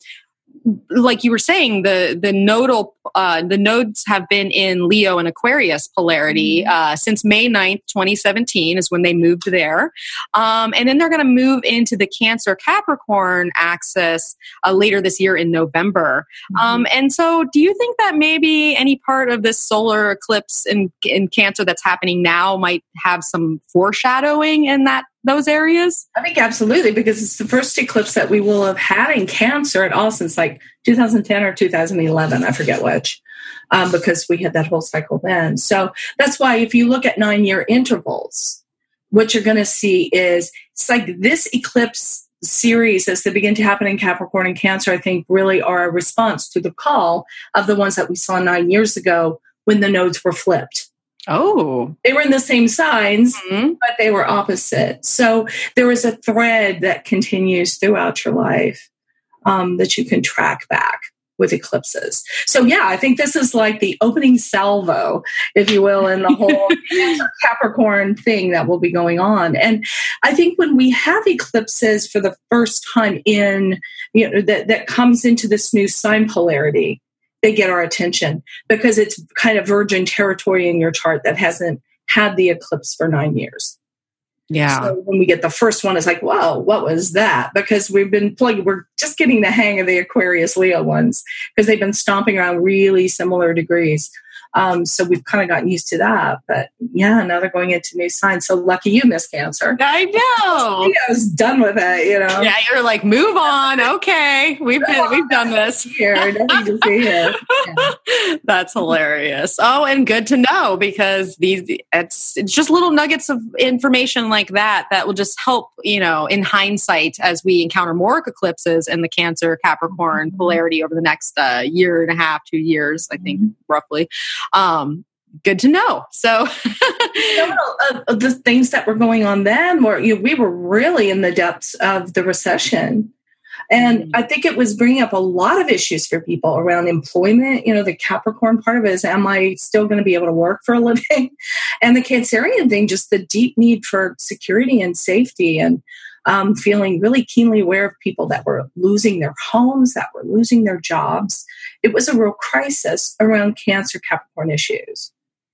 like you were saying, the the nodal uh, the nodes have been in Leo and Aquarius polarity mm-hmm. uh, since May 9th, 2017 is when they moved there. Um, and then they're going to move into the Cancer Capricorn axis uh, later this year in November. Mm-hmm. Um, and so, do you think that maybe any part of this solar eclipse in, in Cancer that's happening now might have some foreshadowing in that those areas? I think absolutely because it's the first eclipse that we will have had in Cancer at all since like 2010 or 2011. I forget which, um, because we had that whole cycle then. So that's why if you look at nine year intervals, what you're going to see is it's like this eclipse series as they begin to happen in Capricorn and Cancer, I think really are a response to the call of the ones that we saw nine years ago when the nodes were flipped. Oh. They were in the same signs, mm-hmm. but they were opposite. So there is a thread that continues throughout your life um, that you can track back with eclipses. So yeah, I think this is like the opening salvo, if you will, in the whole Capricorn thing that will be going on. And I think when we have eclipses for the first time in, you know, that, that comes into this new sign polarity, they get our attention because it's kind of virgin territory in your chart that hasn't had the eclipse for nine years. Yeah. So when we get the first one, it's like, whoa, what was that? Because we've been plugging, we're just getting the hang of the Aquarius Leo ones because they've been stomping around really similar degrees. Um, so we've kind of gotten used to that. But yeah, now they're going into new signs. So lucky you, Miss Cancer. I know. I was done with it, you know. Yeah, you're like, move on. Okay. We've been, we've done this. Here, nothing to see here. Yeah. That's hilarious. Oh, and good to know because these it's it's just little nuggets of information like that that will just help, you know, in hindsight as we encounter more eclipses in the Cancer Capricorn mm-hmm. polarity over the next uh, year and a half, two years, I think, mm-hmm. roughly um, good to know. So, uh, the things that were going on then were you know, we were really in the depths of the recession. And mm-hmm. I think it was bringing up a lot of issues for people around employment. You know, the Capricorn part of it is, am I still going to be able to work for a living? And the Cancerian thing, just the deep need for security and safety and um, feeling really keenly aware of people that were losing their homes, that were losing their jobs. It was a real crisis around Cancer Capricorn issues.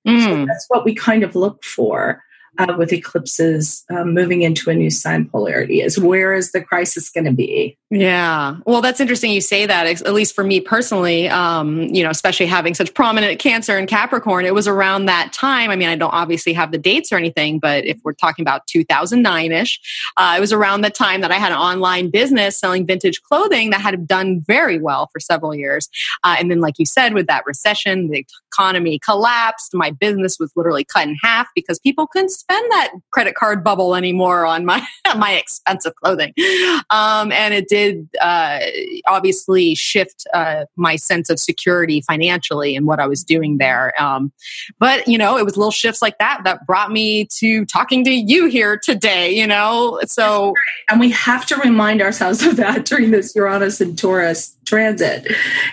Mm. So that's what we kind of look for uh, with eclipses um, moving into a new sign polarity is where is the crisis going to be? Yeah. Well that's interesting you say that at least for me personally um, you know especially having such prominent cancer in capricorn it was around that time i mean i don't obviously have the dates or anything but if we're talking about 2009ish uh, it was around the time that i had an online business selling vintage clothing that had done very well for several years. Uh, and then like you said with that recession the economy collapsed my business was literally cut in half because people couldn't spend that credit card bubble anymore on my my expensive clothing. Um, and it did uh, obviously shift uh, my sense of security financially and what I was doing there. Um, but you know, it was little shifts like that that brought me to talking to you here today. You know, so and we have to remind ourselves of that during this Uranus and Taurus transit,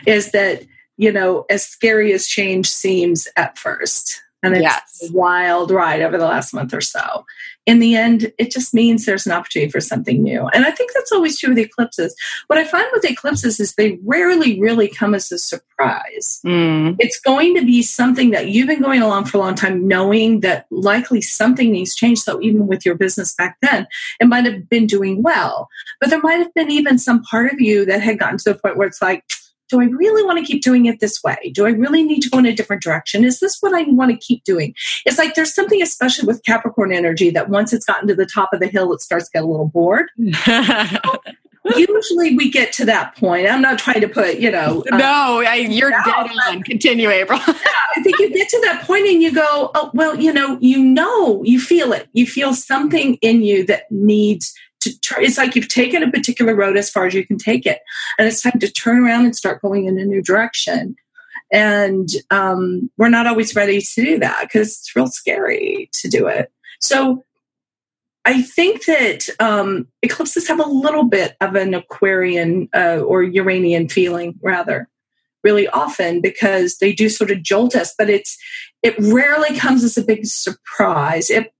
is that you know, as scary as change seems at first, and it's yes. a wild ride over the last month or so. In the end, it just means there's an opportunity for something new. And I think that's always true with eclipses. What I find with eclipses is they rarely really come as a surprise. Mm. It's going to be something that you've been going along for a long time, knowing that likely something needs change. So even with your business back then, it might have been doing well. But there might have been even some part of you that had gotten to the point where it's like, do I really want to keep doing it this way? Do I really need to go in a different direction? Is this what I want to keep doing? It's like there's something, especially with Capricorn energy, that once it's gotten to the top of the hill, it starts to get a little bored. usually we get to that point. I'm not trying to put, you know. Uh, no, I, you're dead on. Continue, April. yeah, I think you get to that point and you go, oh, well, you know, you know, you feel it. You feel something in you that needs turn. It's like you've taken a particular road as far as you can take it, and it's time to turn around and start going in a new direction. And um, we're not always ready to do that because it's real scary to do it. So I think that um, eclipses have a little bit of an Aquarian uh, or Uranian feeling, rather, really often because they do sort of jolt us, but it's it rarely comes as a big surprise. It,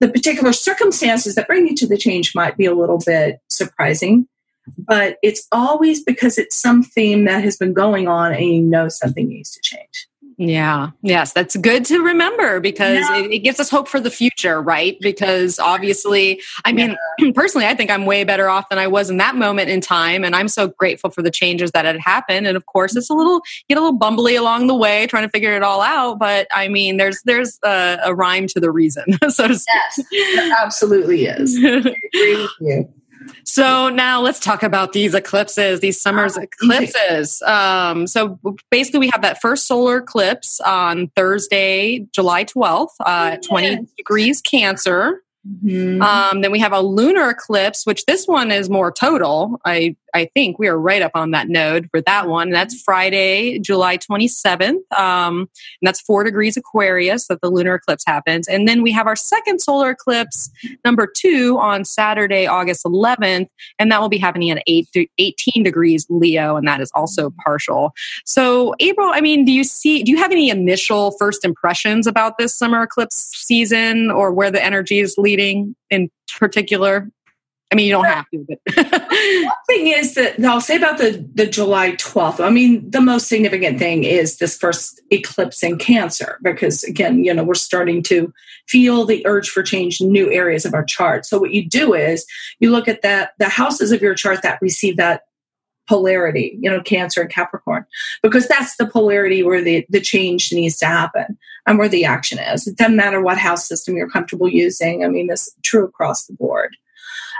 the particular circumstances that bring you to the change might be a little bit surprising, but it's always because it's some theme that has been going on and you know something needs to change. Yeah. Yes. That's good to remember because yeah. it, it, gives us hope for the future, right? Because obviously, I mean, yeah. personally, I think I'm way better off than I was in that moment in time. And I'm so grateful for the changes that had happened. And of course, it's a little, get a little bumbly along the way trying to figure it all out. But I mean, there's, there's a, a rhyme to the reason, so to speak. Yes, absolutely is. I agree with you. So now let's talk about these eclipses, these summer's ah, eclipses. Um, so basically, we have that first solar eclipse on Thursday, July 12th, uh, 20 degrees Cancer. Mm-hmm. Um, then we have a lunar eclipse, which this one is more total. I I think we are right up on that node for that one. That's Friday, July 27th. Um, and that's four degrees Aquarius that the lunar eclipse happens. And then we have our second solar eclipse, number two, on Saturday, August 11th. And that will be happening at eight, 18 degrees Leo. And that is also partial. So, April, I mean, do you see, do you have any initial first impressions about this summer eclipse season or where the energy is leading in particular? I mean, you don't have to. But one thing is that I'll say about the the July twelfth. I mean, the most significant thing is this first eclipse in Cancer, because again, you know, we're starting to feel the urge for change in new areas of our chart. So what you do is you look at that the houses of your chart that receive that polarity, you know, Cancer and Capricorn, because that's the polarity where the, the change needs to happen and where the action is. It doesn't matter what house system you're comfortable using. I mean, this true across the board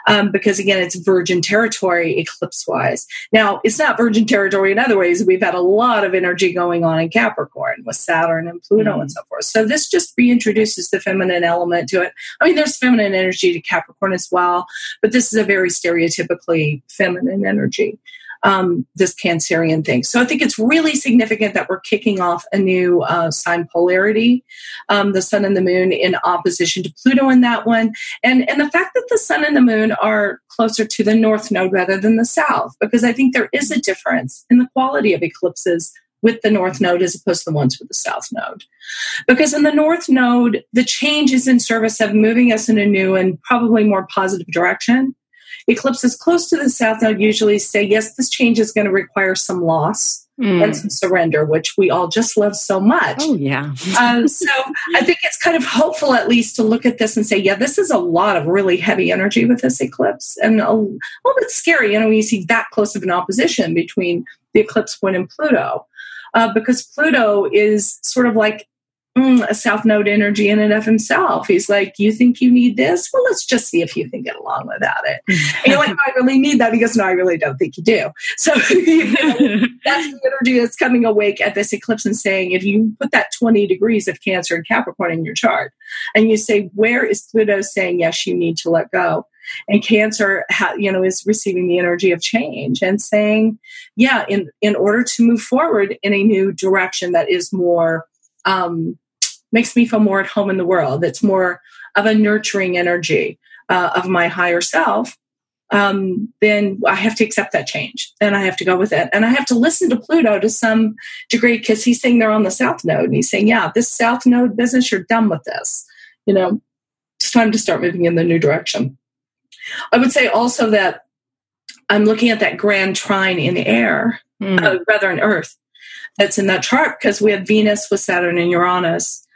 um, because again, it's virgin territory eclipse wise. Now, it's not virgin territory in other ways. We've had a lot of energy going on in Capricorn with Saturn and Pluto mm-hmm. and so forth. So this just reintroduces the feminine element to it. I mean, there's feminine energy to Capricorn as well, but this is a very stereotypically feminine energy um, this Cancerian thing. So I think it's really significant that we're kicking off a new uh, sign polarity, um, the sun and the moon in opposition to Pluto in that one, and and the fact that the sun and the moon are closer to the north node rather than the south, because I think there is a difference in the quality of eclipses with the north node as opposed to the ones with the south node. Because in the north node, the change is in service of moving us in a new and probably more positive direction. Eclipses close to the south node usually say, yes, this change is going to require some loss. Mm. and some surrender, which we all just love so much. Oh, yeah. um, so I think it's kind of hopeful, at least, to look at this and say, yeah, this is a lot of really heavy energy with this eclipse and a, little bit scary, you know, when you see that close of an opposition between the eclipse point and Pluto. Uh, because Pluto is sort of like mm, a South Node energy in and of himself. He's like, You think you need this? Well, let's just see if you can get along without it. and you're like, I really need that. He goes, No, I really don't think you do. So you know, that's the energy that's coming awake at this eclipse and saying, if you put that 20 degrees of Cancer and Capricorn in your chart and you say, Where is Pluto saying, Yes, you need to let go? and cancer ha, you know is receiving the energy of change and saying yeah in in order to move forward in a new direction that is more um, makes me feel more at home in the world. It's more of a nurturing energy uh, of my higher self. Um, then I have to accept that change and I have to go with it. And I have to listen to Pluto to some degree because he's saying they're on the south node and he's saying, yeah, this south node business, you're done with this. You know, it's time to start moving in the new direction. I would say also that I'm looking at that grand trine in the air, mm. uh, rather in Earth, that's in that chart because we have Venus with Saturn and Uranus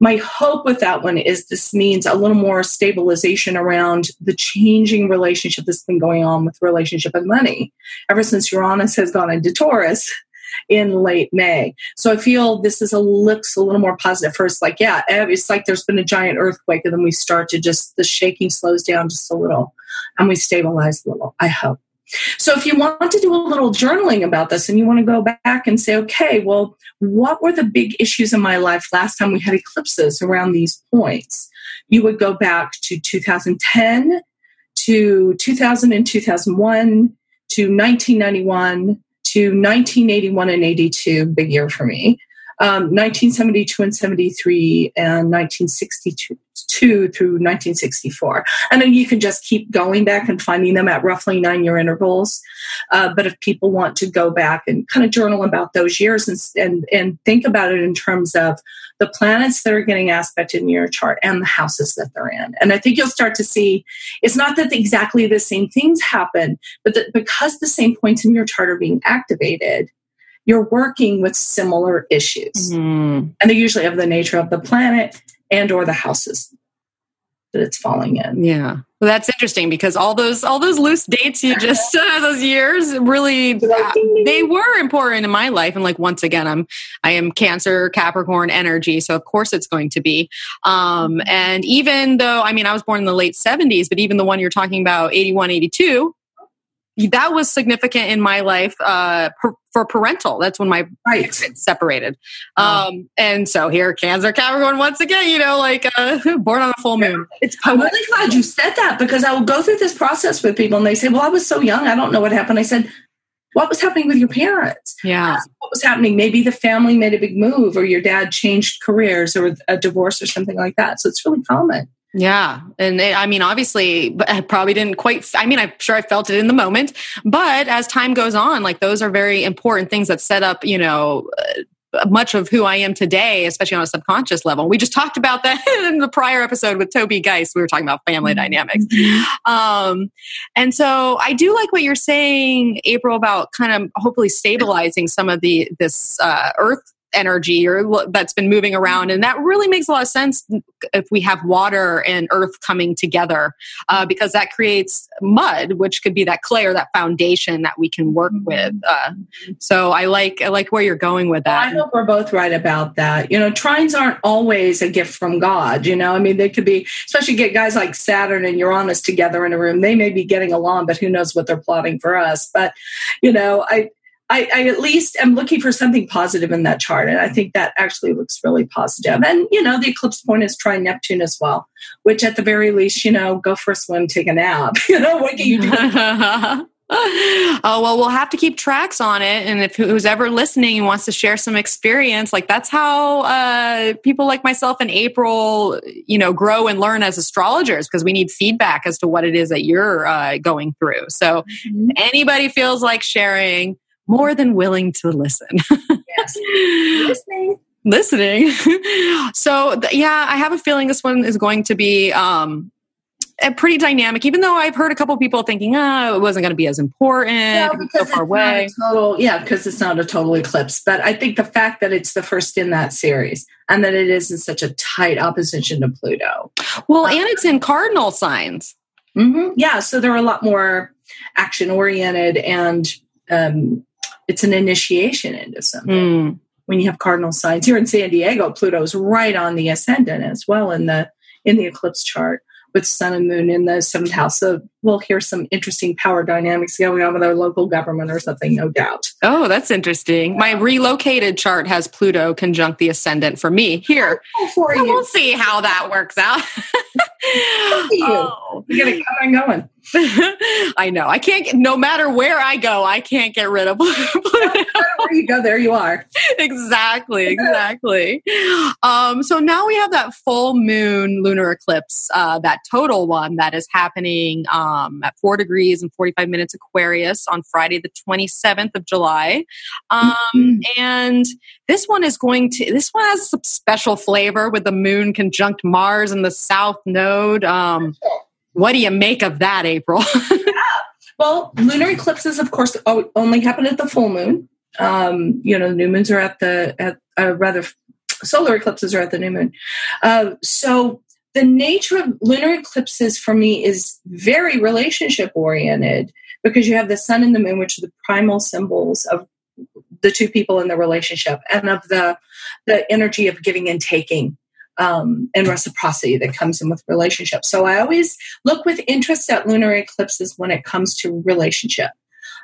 my hope with that one is this means a little more stabilization around the changing relationship that's been going on with relationship and money ever since Uranus has gone into Taurus in late May. So I feel this is a looks a little more positive. First, like yeah, it's like there's been a giant earthquake, and then we start to just the shaking slows down just a little, and we stabilize a little. I hope. So if you want to do a little journaling about this and you want to go back and say, okay, well, what were the big issues in my life last time we had eclipses around these points? You would go back to 2010 to 2000 and 2001 to 1991 to 1981 and 82, big year for me. Um, 1972 and 73 and 1962 through 1964. And then you can just keep going back and finding them at roughly nine year intervals. Uh, but if people want to go back and kind of journal about those years and, and, and think about it in terms of the planets that are getting aspected in your chart and the houses that they're in. And I think you'll start to see it's not that exactly the same things happen, but that because the same points in your chart are being activated, you're working with similar issues. Mm-hmm. And they're usually have the nature of the planet and or the houses that it's falling in. Yeah. Well, that's interesting because all those all those loose dates you just uh, those years really uh, they were important in my life and like once again I'm I am Cancer Capricorn energy so of course it's going to be um and even though I mean I was born in the late 70s but even the one you're talking about 81 82 that was significant in my life uh, per, for parental. That's when my right. separated. Um, and so here, Cancer Capricorn once again, you know, like uh, born on a full moon. It's I'm really glad you said that because I will go through this process with people and they say, well, I was so young. I don't know what happened. I said, what was happening with your parents? Yeah. What was happening? Maybe the family made a big move or your dad changed careers or a divorce or something like that. So it's really common. Yeah. And it, I mean, obviously, I probably didn't quite, I mean, I'm sure I felt it in the moment, but as time goes on, like those are very important things that set up, you know, uh, much of who I am today, especially on a subconscious level. We just talked about that in the prior episode with Toby Geist. We were talking about family mm-hmm. dynamics. Um, and so I do like what you're saying, April, about kind of hopefully stabilizing some of the, this, uh, earth energy or that's been moving around. And that really makes a lot of sense if we have water and earth coming together uh, because that creates mud which could be that clay or that foundation that we can work mm-hmm. with uh, so i like i like where you're going with that. I hope we're both right about that. You know trines aren't always a gift from god you know? I mean they could be especially get guys like saturn and uranus together in a room. They may be getting along but who knows what they're plotting for us. But you know i I, I, at least am looking for something positive in that chart. And I think that actually looks really positive. And, you know, the eclipse point is trine Neptune as well, which at the very least, you know, go for a swim, take a nap. you know, what can you do? oh well we'll have to keep tracks on it and if who's ever listening and wants to share some experience like that's how uh, people like myself and april you know grow and learn as astrologers because we need feedback as to what it is that you're uh, going through so mm-hmm. anybody feels like sharing more than willing to listen. yes. Listening. Listening. so, th- yeah, I have a feeling this one is going to be um, pretty dynamic, even though I've heard a couple people thinking, oh, it wasn't going to be as important. Yeah, because so far away. Total, yeah, because it's not a total eclipse. But I think the fact that it's the first in that series and that it is in such a tight opposition to Pluto. Well, and it's in cardinal signs. Mm-hmm. Yeah, so they're a lot more action oriented and um, it's an initiation into something. Mm. When you have cardinal signs here in San Diego, Pluto's right on the ascendant as well in the in the eclipse chart with Sun and Moon in the seventh house. So we'll hear some interesting power dynamics going on with our local government or something, no doubt. Oh, that's interesting. My relocated chart has Pluto conjunct the ascendant for me here. Oh, for you. We'll see how that works out. you. Oh. You gotta come and going. I know. I can't. Get, no matter where I go, I can't get rid of where you go, there you are. exactly. Exactly. Um, so now we have that full moon lunar eclipse, uh, that total one that is happening um, at four degrees and forty five minutes Aquarius on Friday, the twenty seventh of July, um, mm-hmm. and this one is going to. This one has some special flavor with the moon conjunct Mars in the south node. Um, what do you make of that, April? yeah. Well, lunar eclipses, of course, only happen at the full moon. Um, you know, the new moons are at the at uh, rather solar eclipses are at the new moon. Uh, so the nature of lunar eclipses for me is very relationship oriented because you have the sun and the moon, which are the primal symbols of the two people in the relationship and of the the energy of giving and taking um, and reciprocity that comes in with relationships. So I always look with interest at lunar eclipses when it comes to relationship.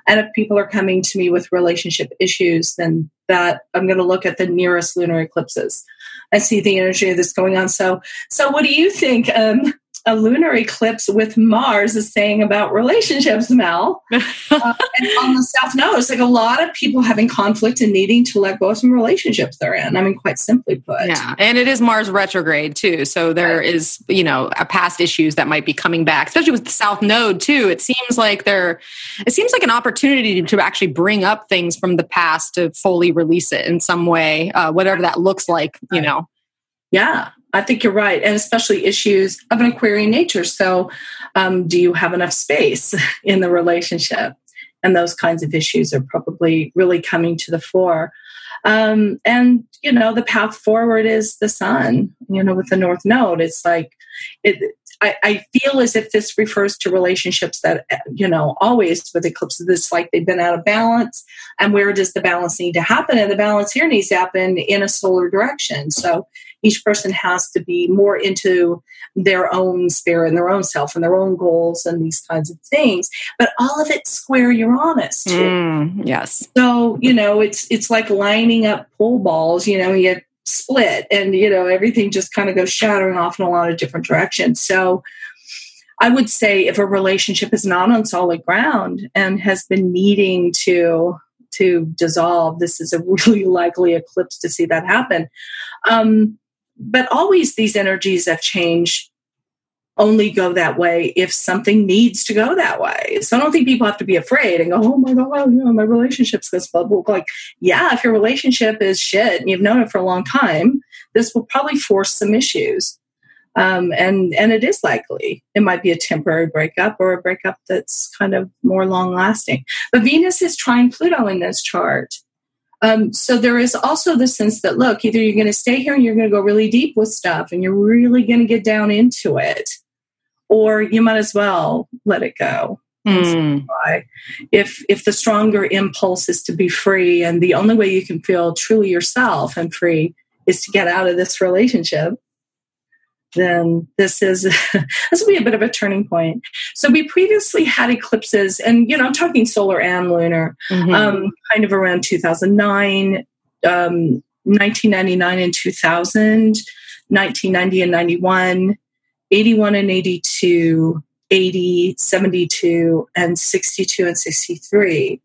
And if people are coming to me with relationship issues, then that I'm going to look at the nearest lunar eclipses and see the energy that's going on. So, so what do you think? Um, a lunar eclipse with Mars is saying about relationships, Mel. uh, and on the South Node, it's like a lot of people having conflict and needing to let go of some relationships they're in. I mean, quite simply put. Yeah, and it is Mars retrograde too, so there right. is you know a past issues that might be coming back, especially with the South Node too. It seems like there, it seems like an opportunity to actually bring up things from the past to fully release it in some way, uh, whatever that looks like. You know. Yeah, I think you're right, and especially issues of an Aquarian nature. So, um, do you have enough space in the relationship? And those kinds of issues are probably really coming to the fore. Um, and you know, the path forward is the sun. You know, with the North Node, it's like it. I, I feel as if this refers to relationships that you know always with eclipses, this like they've been out of balance. And where does the balance need to happen? And the balance here needs to happen in a solar direction. So each person has to be more into their own spirit and their own self and their own goals and these kinds of things. But all of it square Uranus too. Mm, yes. So you know, it's it's like lining up pool balls. You know, you split, and you know everything just kind of goes shattering off in a lot of different directions. So. I would say if a relationship is not on solid ground and has been needing to to dissolve, this is a really likely eclipse to see that happen. Um, but always these energies of change only go that way if something needs to go that way. So I don't think people have to be afraid and go, oh my God, you know, my relationship's this bubble. Like, yeah, if your relationship is shit and you've known it for a long time, this will probably force some issues. Um, and and it is likely it might be a temporary breakup or a breakup that's kind of more long lasting. But Venus is trine Pluto in this chart. Um, so there is also the sense that look, either you're going to stay here and you're going to go really deep with stuff and you're really going to get down into it, or you might as well let it go. Mm. If if the stronger impulse is to be free, and the only way you can feel truly yourself and free is to get out of this relationship, then this is this will be a bit of a turning point. So we previously had eclipses, and you know, I'm talking solar and lunar, mm-hmm. um, kind of around 2009, um, 1999 and 2000, 1990 and 91, 81 and 82, 80, 72, and 62 and 63.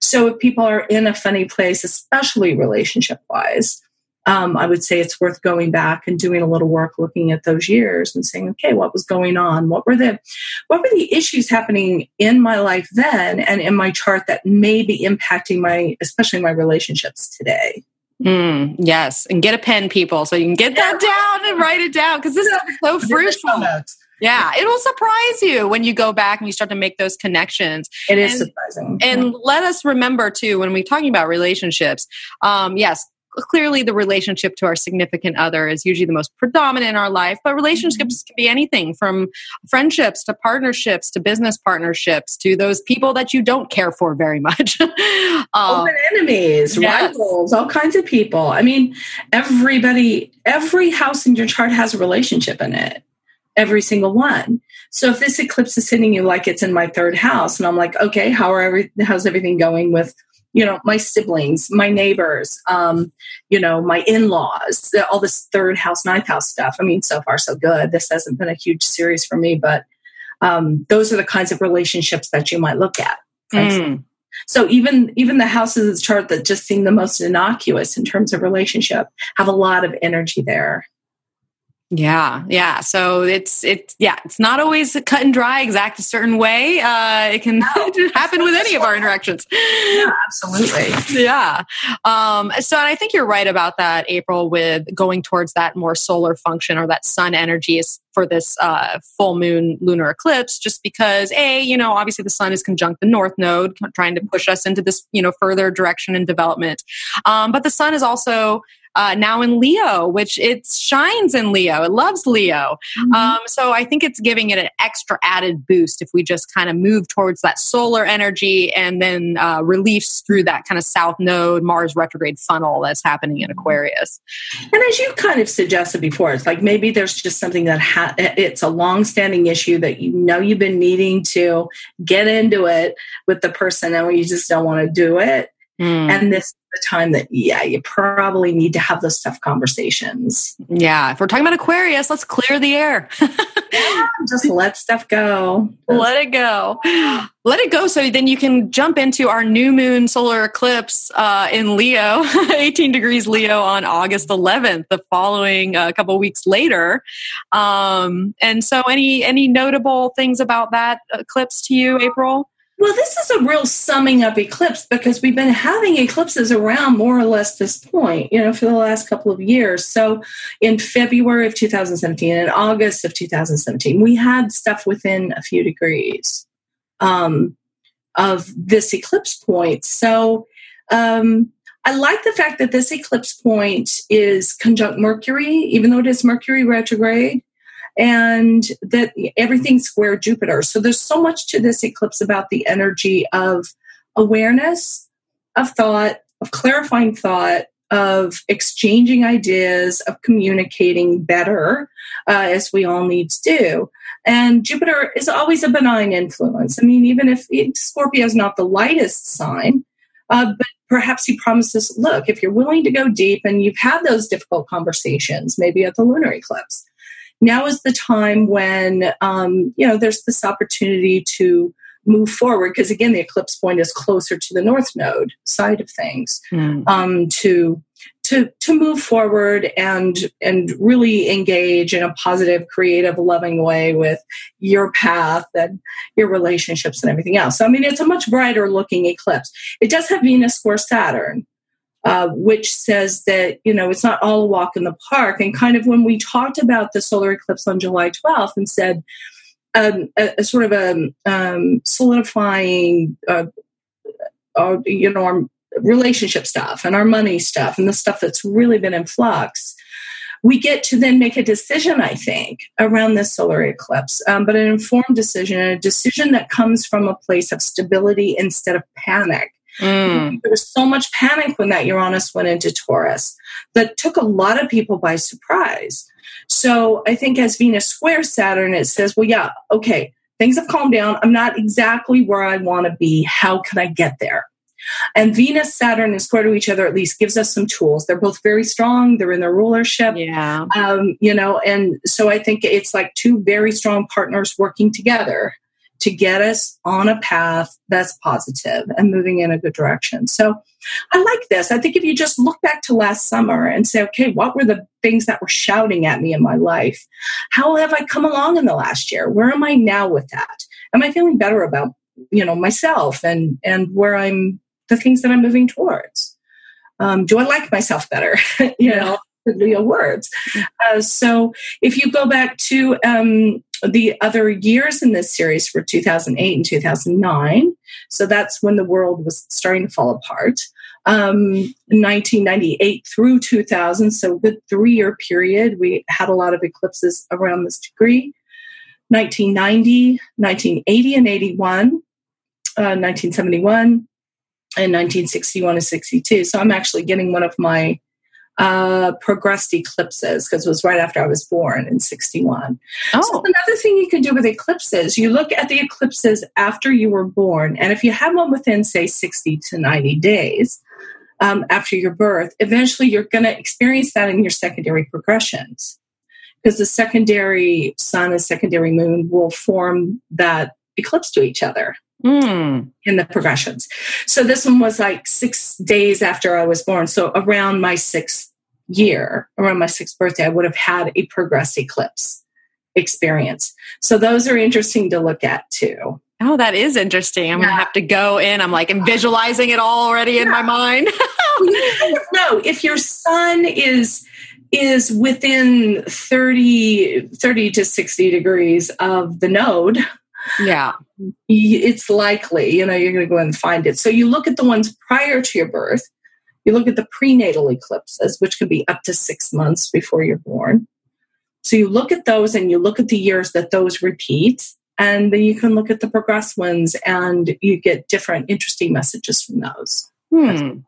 So if people are in a funny place, especially relationship wise, um, I would say it's worth going back and doing a little work looking at those years and saying, okay, what was going on? What were the what were the issues happening in my life then and in my chart that may be impacting my especially my relationships today? Mm, yes, and get a pen, people, so you can get that down and write it down because this is so fruitful. Yeah, it'll surprise you when you go back and you start to make those connections. It is and, surprising. And let us remember too when we're talking about relationships. Um, yes, clearly the relationship to our significant other is usually the most predominant in our life but relationships can be anything from friendships to partnerships to business partnerships to those people that you don't care for very much. Um, open enemies yes. rivals all kinds of people. I mean everybody every house in your chart has a relationship in it every single one. So if this eclipse is hitting you like it's in my third house and i'm like okay how are every, how's everything going with you know my siblings my neighbors um, you know my in-laws all this third house ninth house stuff. I mean so far so good. This hasn't been a huge series for me but um, those are the kinds of relationships that you might look at. Mm. so even even the houses of the chart that just seem the most innocuous in terms of relationship. Have a lot of energy there yeah, yeah. So it's it's yeah, it's not always cut and dry, exact a certain way. Uh, it can no, happen with any of our interactions. Yeah, absolutely. Yeah. Um, so I think you're right about that, April, with going towards that more solar function or that sun energy is for this uh, full moon lunar eclipse. Just because, a, you know, obviously the sun is conjunct the north node, trying to push us into this, you know, further direction and development. Um, but the sun is also uh, now in Leo, which it shines in Leo. It loves Leo. Mm-hmm. Um, so I think it's giving it an extra added boost if we just kind of move towards that solar energy and then uh, reliefs through that kind of south node Mars retrograde funnel that's happening in Aquarius. And as you kind of suggested before, it's like maybe there's just something that ha- it's a long-standing issue that you know you've been needing to get into it with the person and you just don't want to do it. Mm. And this is the time that yeah you probably need to have those tough conversations yeah if we're talking about aquarius let's clear the air yeah, just let stuff go. Let it go. Let it go. So then you can jump into our new moon solar eclipse uh, in Leo, 18 degrees Leo on August 11th, the following a uh, couple weeks later. Um, and so, any any notable things about that eclipse to you, April? Well, this is a real summing up eclipse because we've been having eclipses around more or less this point, you know, for the last couple of years. So in February of 2017 and August of 2017, we had stuff within a few degrees um, of this eclipse point. So um, I like the fact that this eclipse point is conjunct Mercury, even though it is Mercury retrograde and that everything's square Jupiter. So there's so much to this eclipse about the energy of awareness, of thought, of clarifying thought, of exchanging ideas, of communicating better, uh, as we all need to do. And Jupiter is always a benign influence. I mean, even if Scorpio is not the lightest sign, uh, but perhaps he promises, look, if you're willing to go deep and you've had those difficult conversations, maybe at the lunar eclipse, now is the time when um, you know there's this opportunity to move forward because again the eclipse point is closer to the north node side of things mm. um, to to to move forward and and really engage in a positive creative loving way with your path and your relationships and everything else so, i mean it's a much brighter looking eclipse it does have venus square saturn uh, which says that you know it's not all a walk in the park. And kind of when we talked about the solar eclipse on July 12th and said um, a, a, sort of a um, solidifying, uh, our, you know, our relationship stuff and our money stuff and the stuff that's really been in flux. We get to then make a decision, I think, around this solar eclipse, um, but an informed decision, a decision that comes from a place of stability instead of panic Mm. There was so much panic when that Uranus went into Taurus that took a lot of people by surprise. So I think as Venus squares Saturn, it says, well, yeah, okay, things have calmed down. I'm not exactly where I want to be. How can I get there? And Venus, Saturn, and square to each other at least gives us some tools. They're both very strong. They're in their rulership. Yeah. Um, you know, and so I think it's like two very strong partners working together to get us on a path that's positive and moving in a good direction. So I like this. I think if you just look back to last summer and say, okay, what were the things that were shouting at me in my life? How have I come along in the last year? Where am I now with that? Am I feeling better about, you know, myself and and where I'm the things that I'm moving towards? Um, do I like myself better? you know, Leo words. Uh, so if you go back to um, the other years in this series for 2008 and 2009. So that's when the world was starting to fall apart. Um, 1998 through 2000, so a good three year period, we had a lot of eclipses around this degree. 1990, 1980 and 81, uh, 1971, and 1961 and 62. So I'm actually getting one of my uh, progressed eclipses because it was right after I was born in 61. Oh. So another thing you can do with eclipses, you look at the eclipses after you were born, and if you have one within, say, 60 to 90 days um, after your birth, eventually you're going to experience that in your secondary progressions because the secondary sun and secondary moon will form that eclipse to each other. Mm. in the progressions. So this one was like six days after I was born. So around my sixth year, around my sixth birthday, I would have had a progress eclipse experience. So those are interesting to look at too. Oh, that is interesting. I'm yeah. gonna have to go in. I'm like, I'm visualizing it all already yeah. in my mind. no, if your sun is is within 30, 30 to 60 degrees of the node, yeah it's likely you know you're to go and find it so you look at the ones prior to your birth you look at the prenatal eclipses which could be up to six months before you're born so you look at those and you look at the years that those repeat and then you can look at the progress ones and you get different interesting messages from those hmm.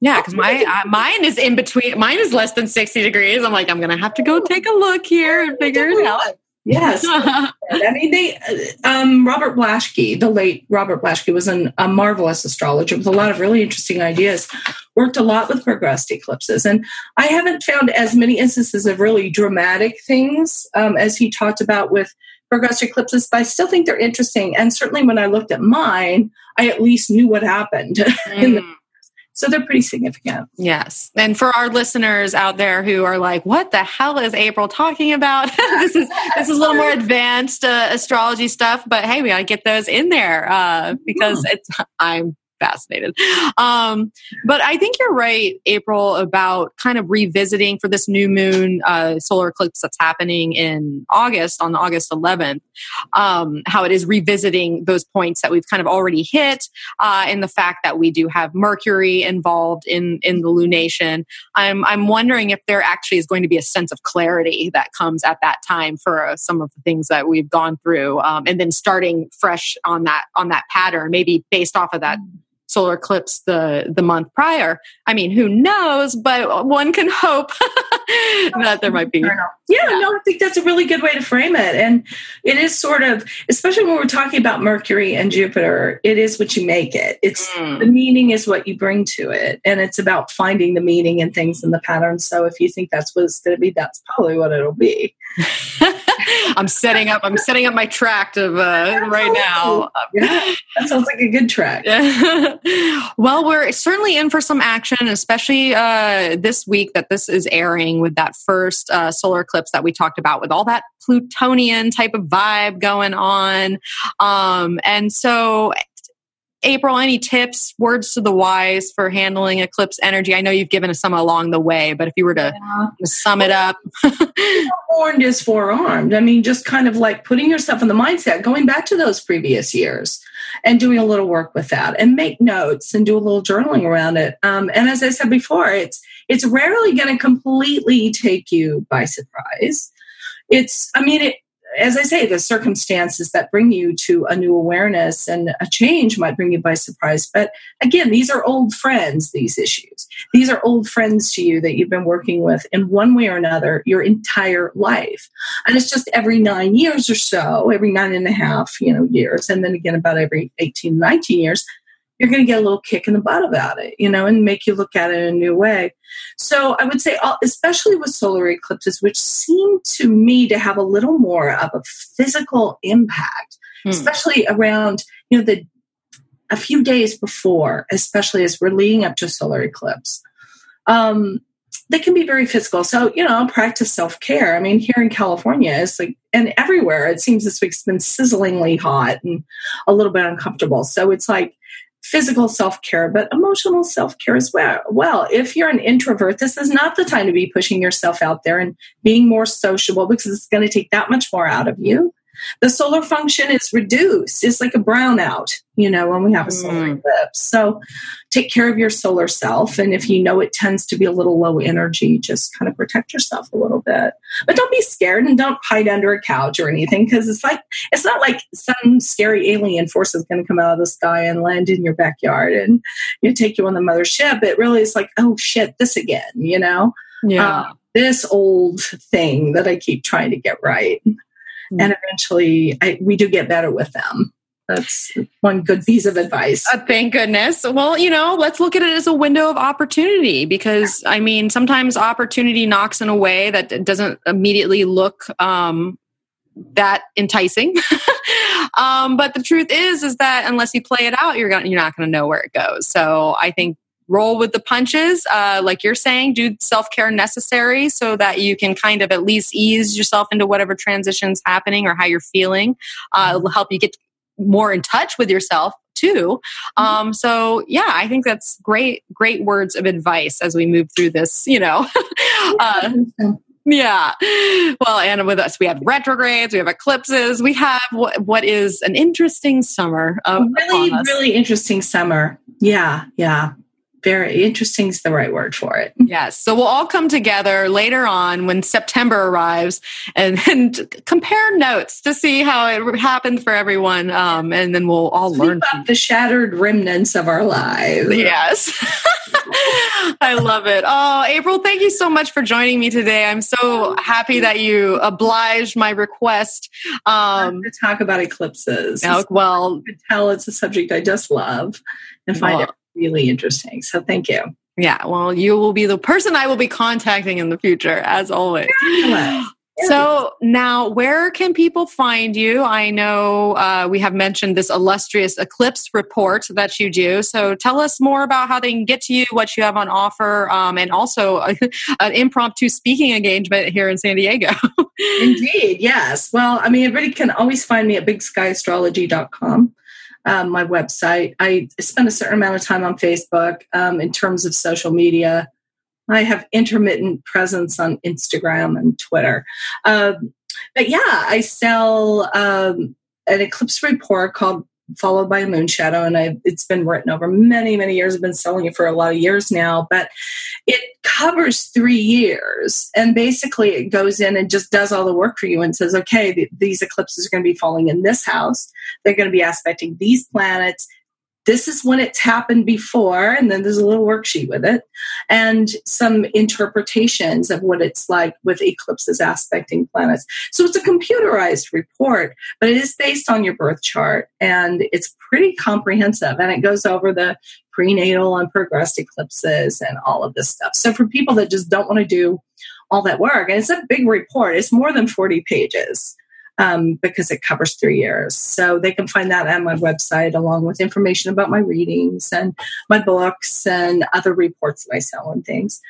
Yeah, because my uh, mine is in between. Mine is less than sixty degrees. I'm like, I'm gonna have to go take a look here and figure it out. Yes. I mean, they, um, Robert Blaschke, the late Robert Blaschke, was an, a marvelous astrologer with a lot of really interesting ideas, worked a lot with progressed eclipses. And I haven't found as many instances of really dramatic things um, as he talked about with progressed eclipses, but I still think they're interesting. And certainly when I looked at mine, I at least knew what happened. Mm. So they're pretty significant. Yes. And for our listeners out there who are like, what the hell is April talking about? this is this is a little more advanced uh, astrology stuff, but hey, we got to get those in there uh, because hmm. it's I'm fascinated. Um, but I think you're right, April, about kind of revisiting for this new moon uh, solar eclipse that's happening in August on August 11th. Um, how it is revisiting those points that we've kind of already hit, uh, and the fact that we do have Mercury involved in in the lunation. I'm I'm wondering if there actually is going to be a sense of clarity that comes at that time for uh, some of the things that we've gone through, um, and then starting fresh on that on that pattern, maybe based off of that solar eclipse the the month prior. I mean, who knows? But one can hope that there might be. Yeah, yeah, no, I think that's a really good way to frame it, and it is sort of, especially when we're talking about Mercury and Jupiter, it is what you make it. It's mm. the meaning is what you bring to it, and it's about finding the meaning and things in the pattern. So if you think that's what it's going to be, that's probably what it'll be. I'm setting up. I'm setting up my tract of uh, right now. Yeah, that sounds like a good track. well, we're certainly in for some action, especially uh, this week that this is airing with that first uh, solar eclipse that we talked about, with all that Plutonian type of vibe going on. Um, and so April, any tips, words to the wise for handling eclipse energy? I know you've given us some along the way, but if you were to yeah. sum it up. Warned is forearmed. I mean, just kind of like putting yourself in the mindset, going back to those previous years and doing a little work with that and make notes and do a little journaling around it. Um, and as I said before, it's it's rarely going to completely take you by surprise. It's, I mean, it, as I say, the circumstances that bring you to a new awareness and a change might bring you by surprise. But again, these are old friends, these issues. These are old friends to you that you've been working with in one way or another your entire life. And it's just every nine years or so, every nine and a half, you know, years, and then again about every 18, 19 years, you're going to get a little kick in the butt about it, you know, and make you look at it in a new way. So I would say, especially with solar eclipses, which seem to me to have a little more of a physical impact, hmm. especially around, you know, the a few days before, especially as we're leading up to a solar eclipse. Um, they can be very physical. So, you know, practice self care. I mean, here in California, it's like, and everywhere, it seems this week's been sizzlingly hot and a little bit uncomfortable. So it's like, physical self care, but emotional self care as well. Well, if you're an introvert, this is not the time to be pushing yourself out there and being more sociable because it's going to take that much more out of you. The solar function is reduced. It's like a brownout, you know, when we have a solar mm. eclipse. So take care of your solar self. And if you know it tends to be a little low energy, just kind of protect yourself a little bit. But don't be scared and don't hide under a couch or anything because it's like, it's not like some scary alien force is going to come out of the sky and land in your backyard and you know, take you on the mothership. It really is like, oh shit, this again, you know? Yeah. Uh, this old thing that I keep trying to get right. Mm-hmm. And eventually I, we do get better with them. That's one good piece of advice. Uh, thank goodness. Well, you know, let's look at it as a window of opportunity because I mean, sometimes opportunity knocks in a way that doesn't immediately look um, that enticing. um, but the truth is, is that unless you play it out, you're gonna, you're not going to know where it goes. So I think roll with the punches uh, like you're saying do self-care necessary so that you can kind of at least ease yourself into whatever transitions happening or how you're feeling uh, it will help you get more in touch with yourself too mm-hmm. um, so yeah i think that's great great words of advice as we move through this you know uh, yeah. Well, and with us, we have retrogrades, we have eclipses, we have what, what is an interesting summer. really, really interesting summer. Yeah, yeah very interesting is the right word for it. Yes. So we'll all come together later on when September arrives and, and compare notes to see how it happened for everyone. Um, and then we'll all learn the shattered remnants of our lives. Yes. I love it. Oh, April, thank you so much for joining me today. I'm so happy that you obliged my request. Um, to talk about eclipses. Oh, well, you could tell it's a subject I just love and find well, it really interesting. So thank you. Yeah, well, you will be the person I will be contacting in the future, as always. So now, where can people find you? I know uh, we have mentioned this illustrious eclipse report that you do. So tell us more about how they can get to you, what you have on offer, um, and also an impromptu speaking engagement here in San Diego. Indeed, yes. Well, I mean, everybody can always find me at bigskyAstrology.com um, my website. I spend a certain amount of time on Facebook um, in terms of social media. I have intermittent presence on Instagram and Twitter. Um, but yeah, I sell um, an eclipse report called followed by a moon shadow and I, it's been written over many many years. I've been selling it for a lot of years now but it covers three years. And basically it goes in and just does all the work for you and says okay th- these eclipses are going to be falling in this house. They're going to be aspecting these planets this is when it's happened before, and then there's a little worksheet with it, and some interpretations of what it's like with eclipses aspecting planets. So it's a computerized report, but it is based on your birth chart, and it's pretty comprehensive, and it goes over the prenatal and progressed eclipses and all of this stuff. So for people that just don't want to do all that work, and it's a big report, it's more than 40 pages um, because it covers three years. So they can find that on my website along with information about my readings and my books and other reports that I sell and things.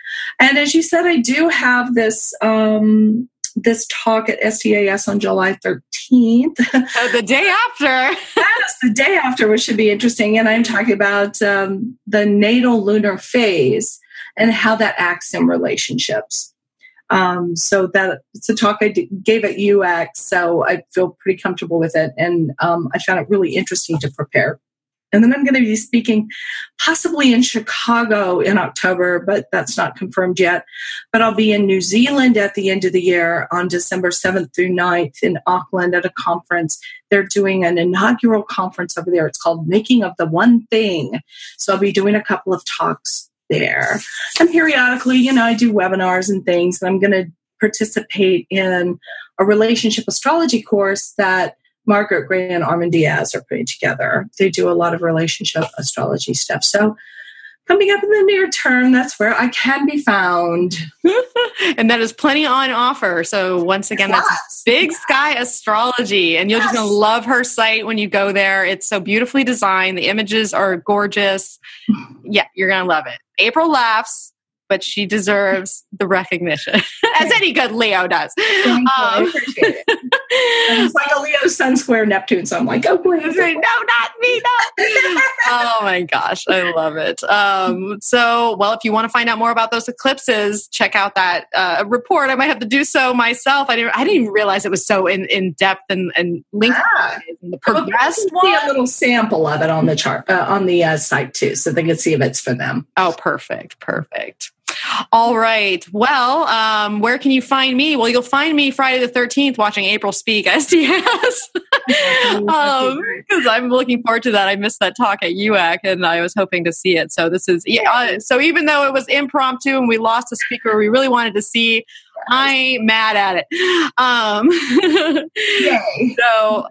And as you said, I do have this. Um, this talk at SDAS on July 13th. Oh, the day after. yes, the day after, which should be interesting. And I'm talking about um, the natal lunar phase and how that acts in relationships. Um, so that it's a talk I d- gave at UAC, so I feel pretty comfortable with it, and um, I found it really interesting to prepare. And then I'm going to be speaking possibly in Chicago in October, but that's not confirmed yet. But I'll be in New Zealand at the end of the year on December 7th through 9th in Auckland at a conference. They're doing an inaugural conference over there. It's called Making of the One Thing. So I'll be doing a couple of talks there. And periodically, you know, I do webinars and things, and I'm going to participate in a relationship astrology course that Margaret Gray and Armand Diaz are putting together. They do a lot of relationship astrology stuff. So coming up in the near term, that's where I can be found. and that is plenty on offer. So once again, yes. that's Big Sky Astrology. And you're yes. just going to love her site when you go there. It's so beautifully designed. The images are gorgeous. yeah, you're going to love it. April laughs but she deserves the recognition, as any good Leo does. Um, I appreciate it. it's like a Leo Sun Square Neptune, so I'm like, oh, boy, no, not me, no. oh my gosh, I love it. Um, so, well, if you want to find out more about those eclipses, check out that uh, report. I might have to do so myself. I didn't, I didn't even realize it was so in, in depth and, and linked. Ah. the progressed well, one. See a little sample of it on the chart uh, on the uh, site too, so they can see if it's for them. Oh, perfect, perfect. All right. Well, um, where can you find me? Well, you'll find me Friday the 13th watching April speak. Because um, I'm looking forward to that. I missed that talk at UAC and I was hoping to see it. So this is, yeah. Uh, so even though it was impromptu and we lost a speaker we really wanted to see, I ain't mad at it. Um, so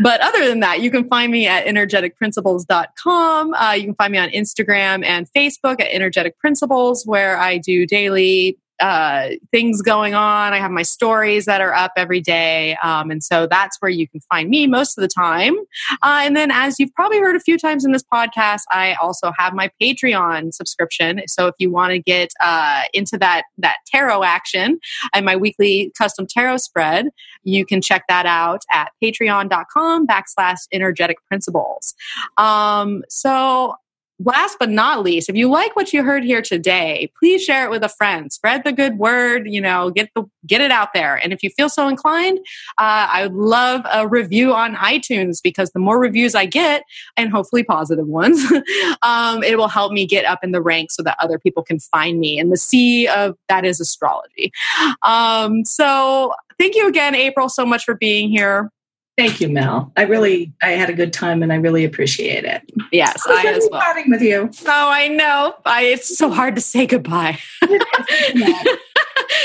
but other than that, you can find me at energeticprinciples.com. Uh, you can find me on Instagram and Facebook at Energetic Principles, where I do daily uh, things going on. I have my stories that are up every day. Um, and so that's where you can find me most of the time. Uh, and then, as you've probably heard a few times in this podcast, I also have my Patreon subscription. So if you want to get uh, into that, that tarot action and my weekly custom tarot spread, you can check that out at patreon.com backslash energetic principles. Um, so last but not least, if you like what you heard here today, please share it with a friend. Spread the good word. You know, get the get it out there. And if you feel so inclined, uh, I would love a review on iTunes because the more reviews I get, and hopefully positive ones, um, it will help me get up in the ranks so that other people can find me in the sea of that is astrology. Um, so thank you again, April, so much for being here. Thank you, Mel. I really, I had a good time and I really appreciate it. Yes, I as well. Chatting with you. Oh, I know. I, it's so hard to say goodbye.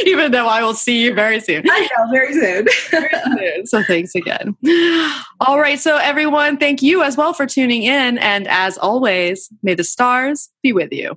Even though I will see you very soon. I know, very soon. very soon. So thanks again. All right. So, everyone, thank you as well for tuning in. And as always, may the stars be with you.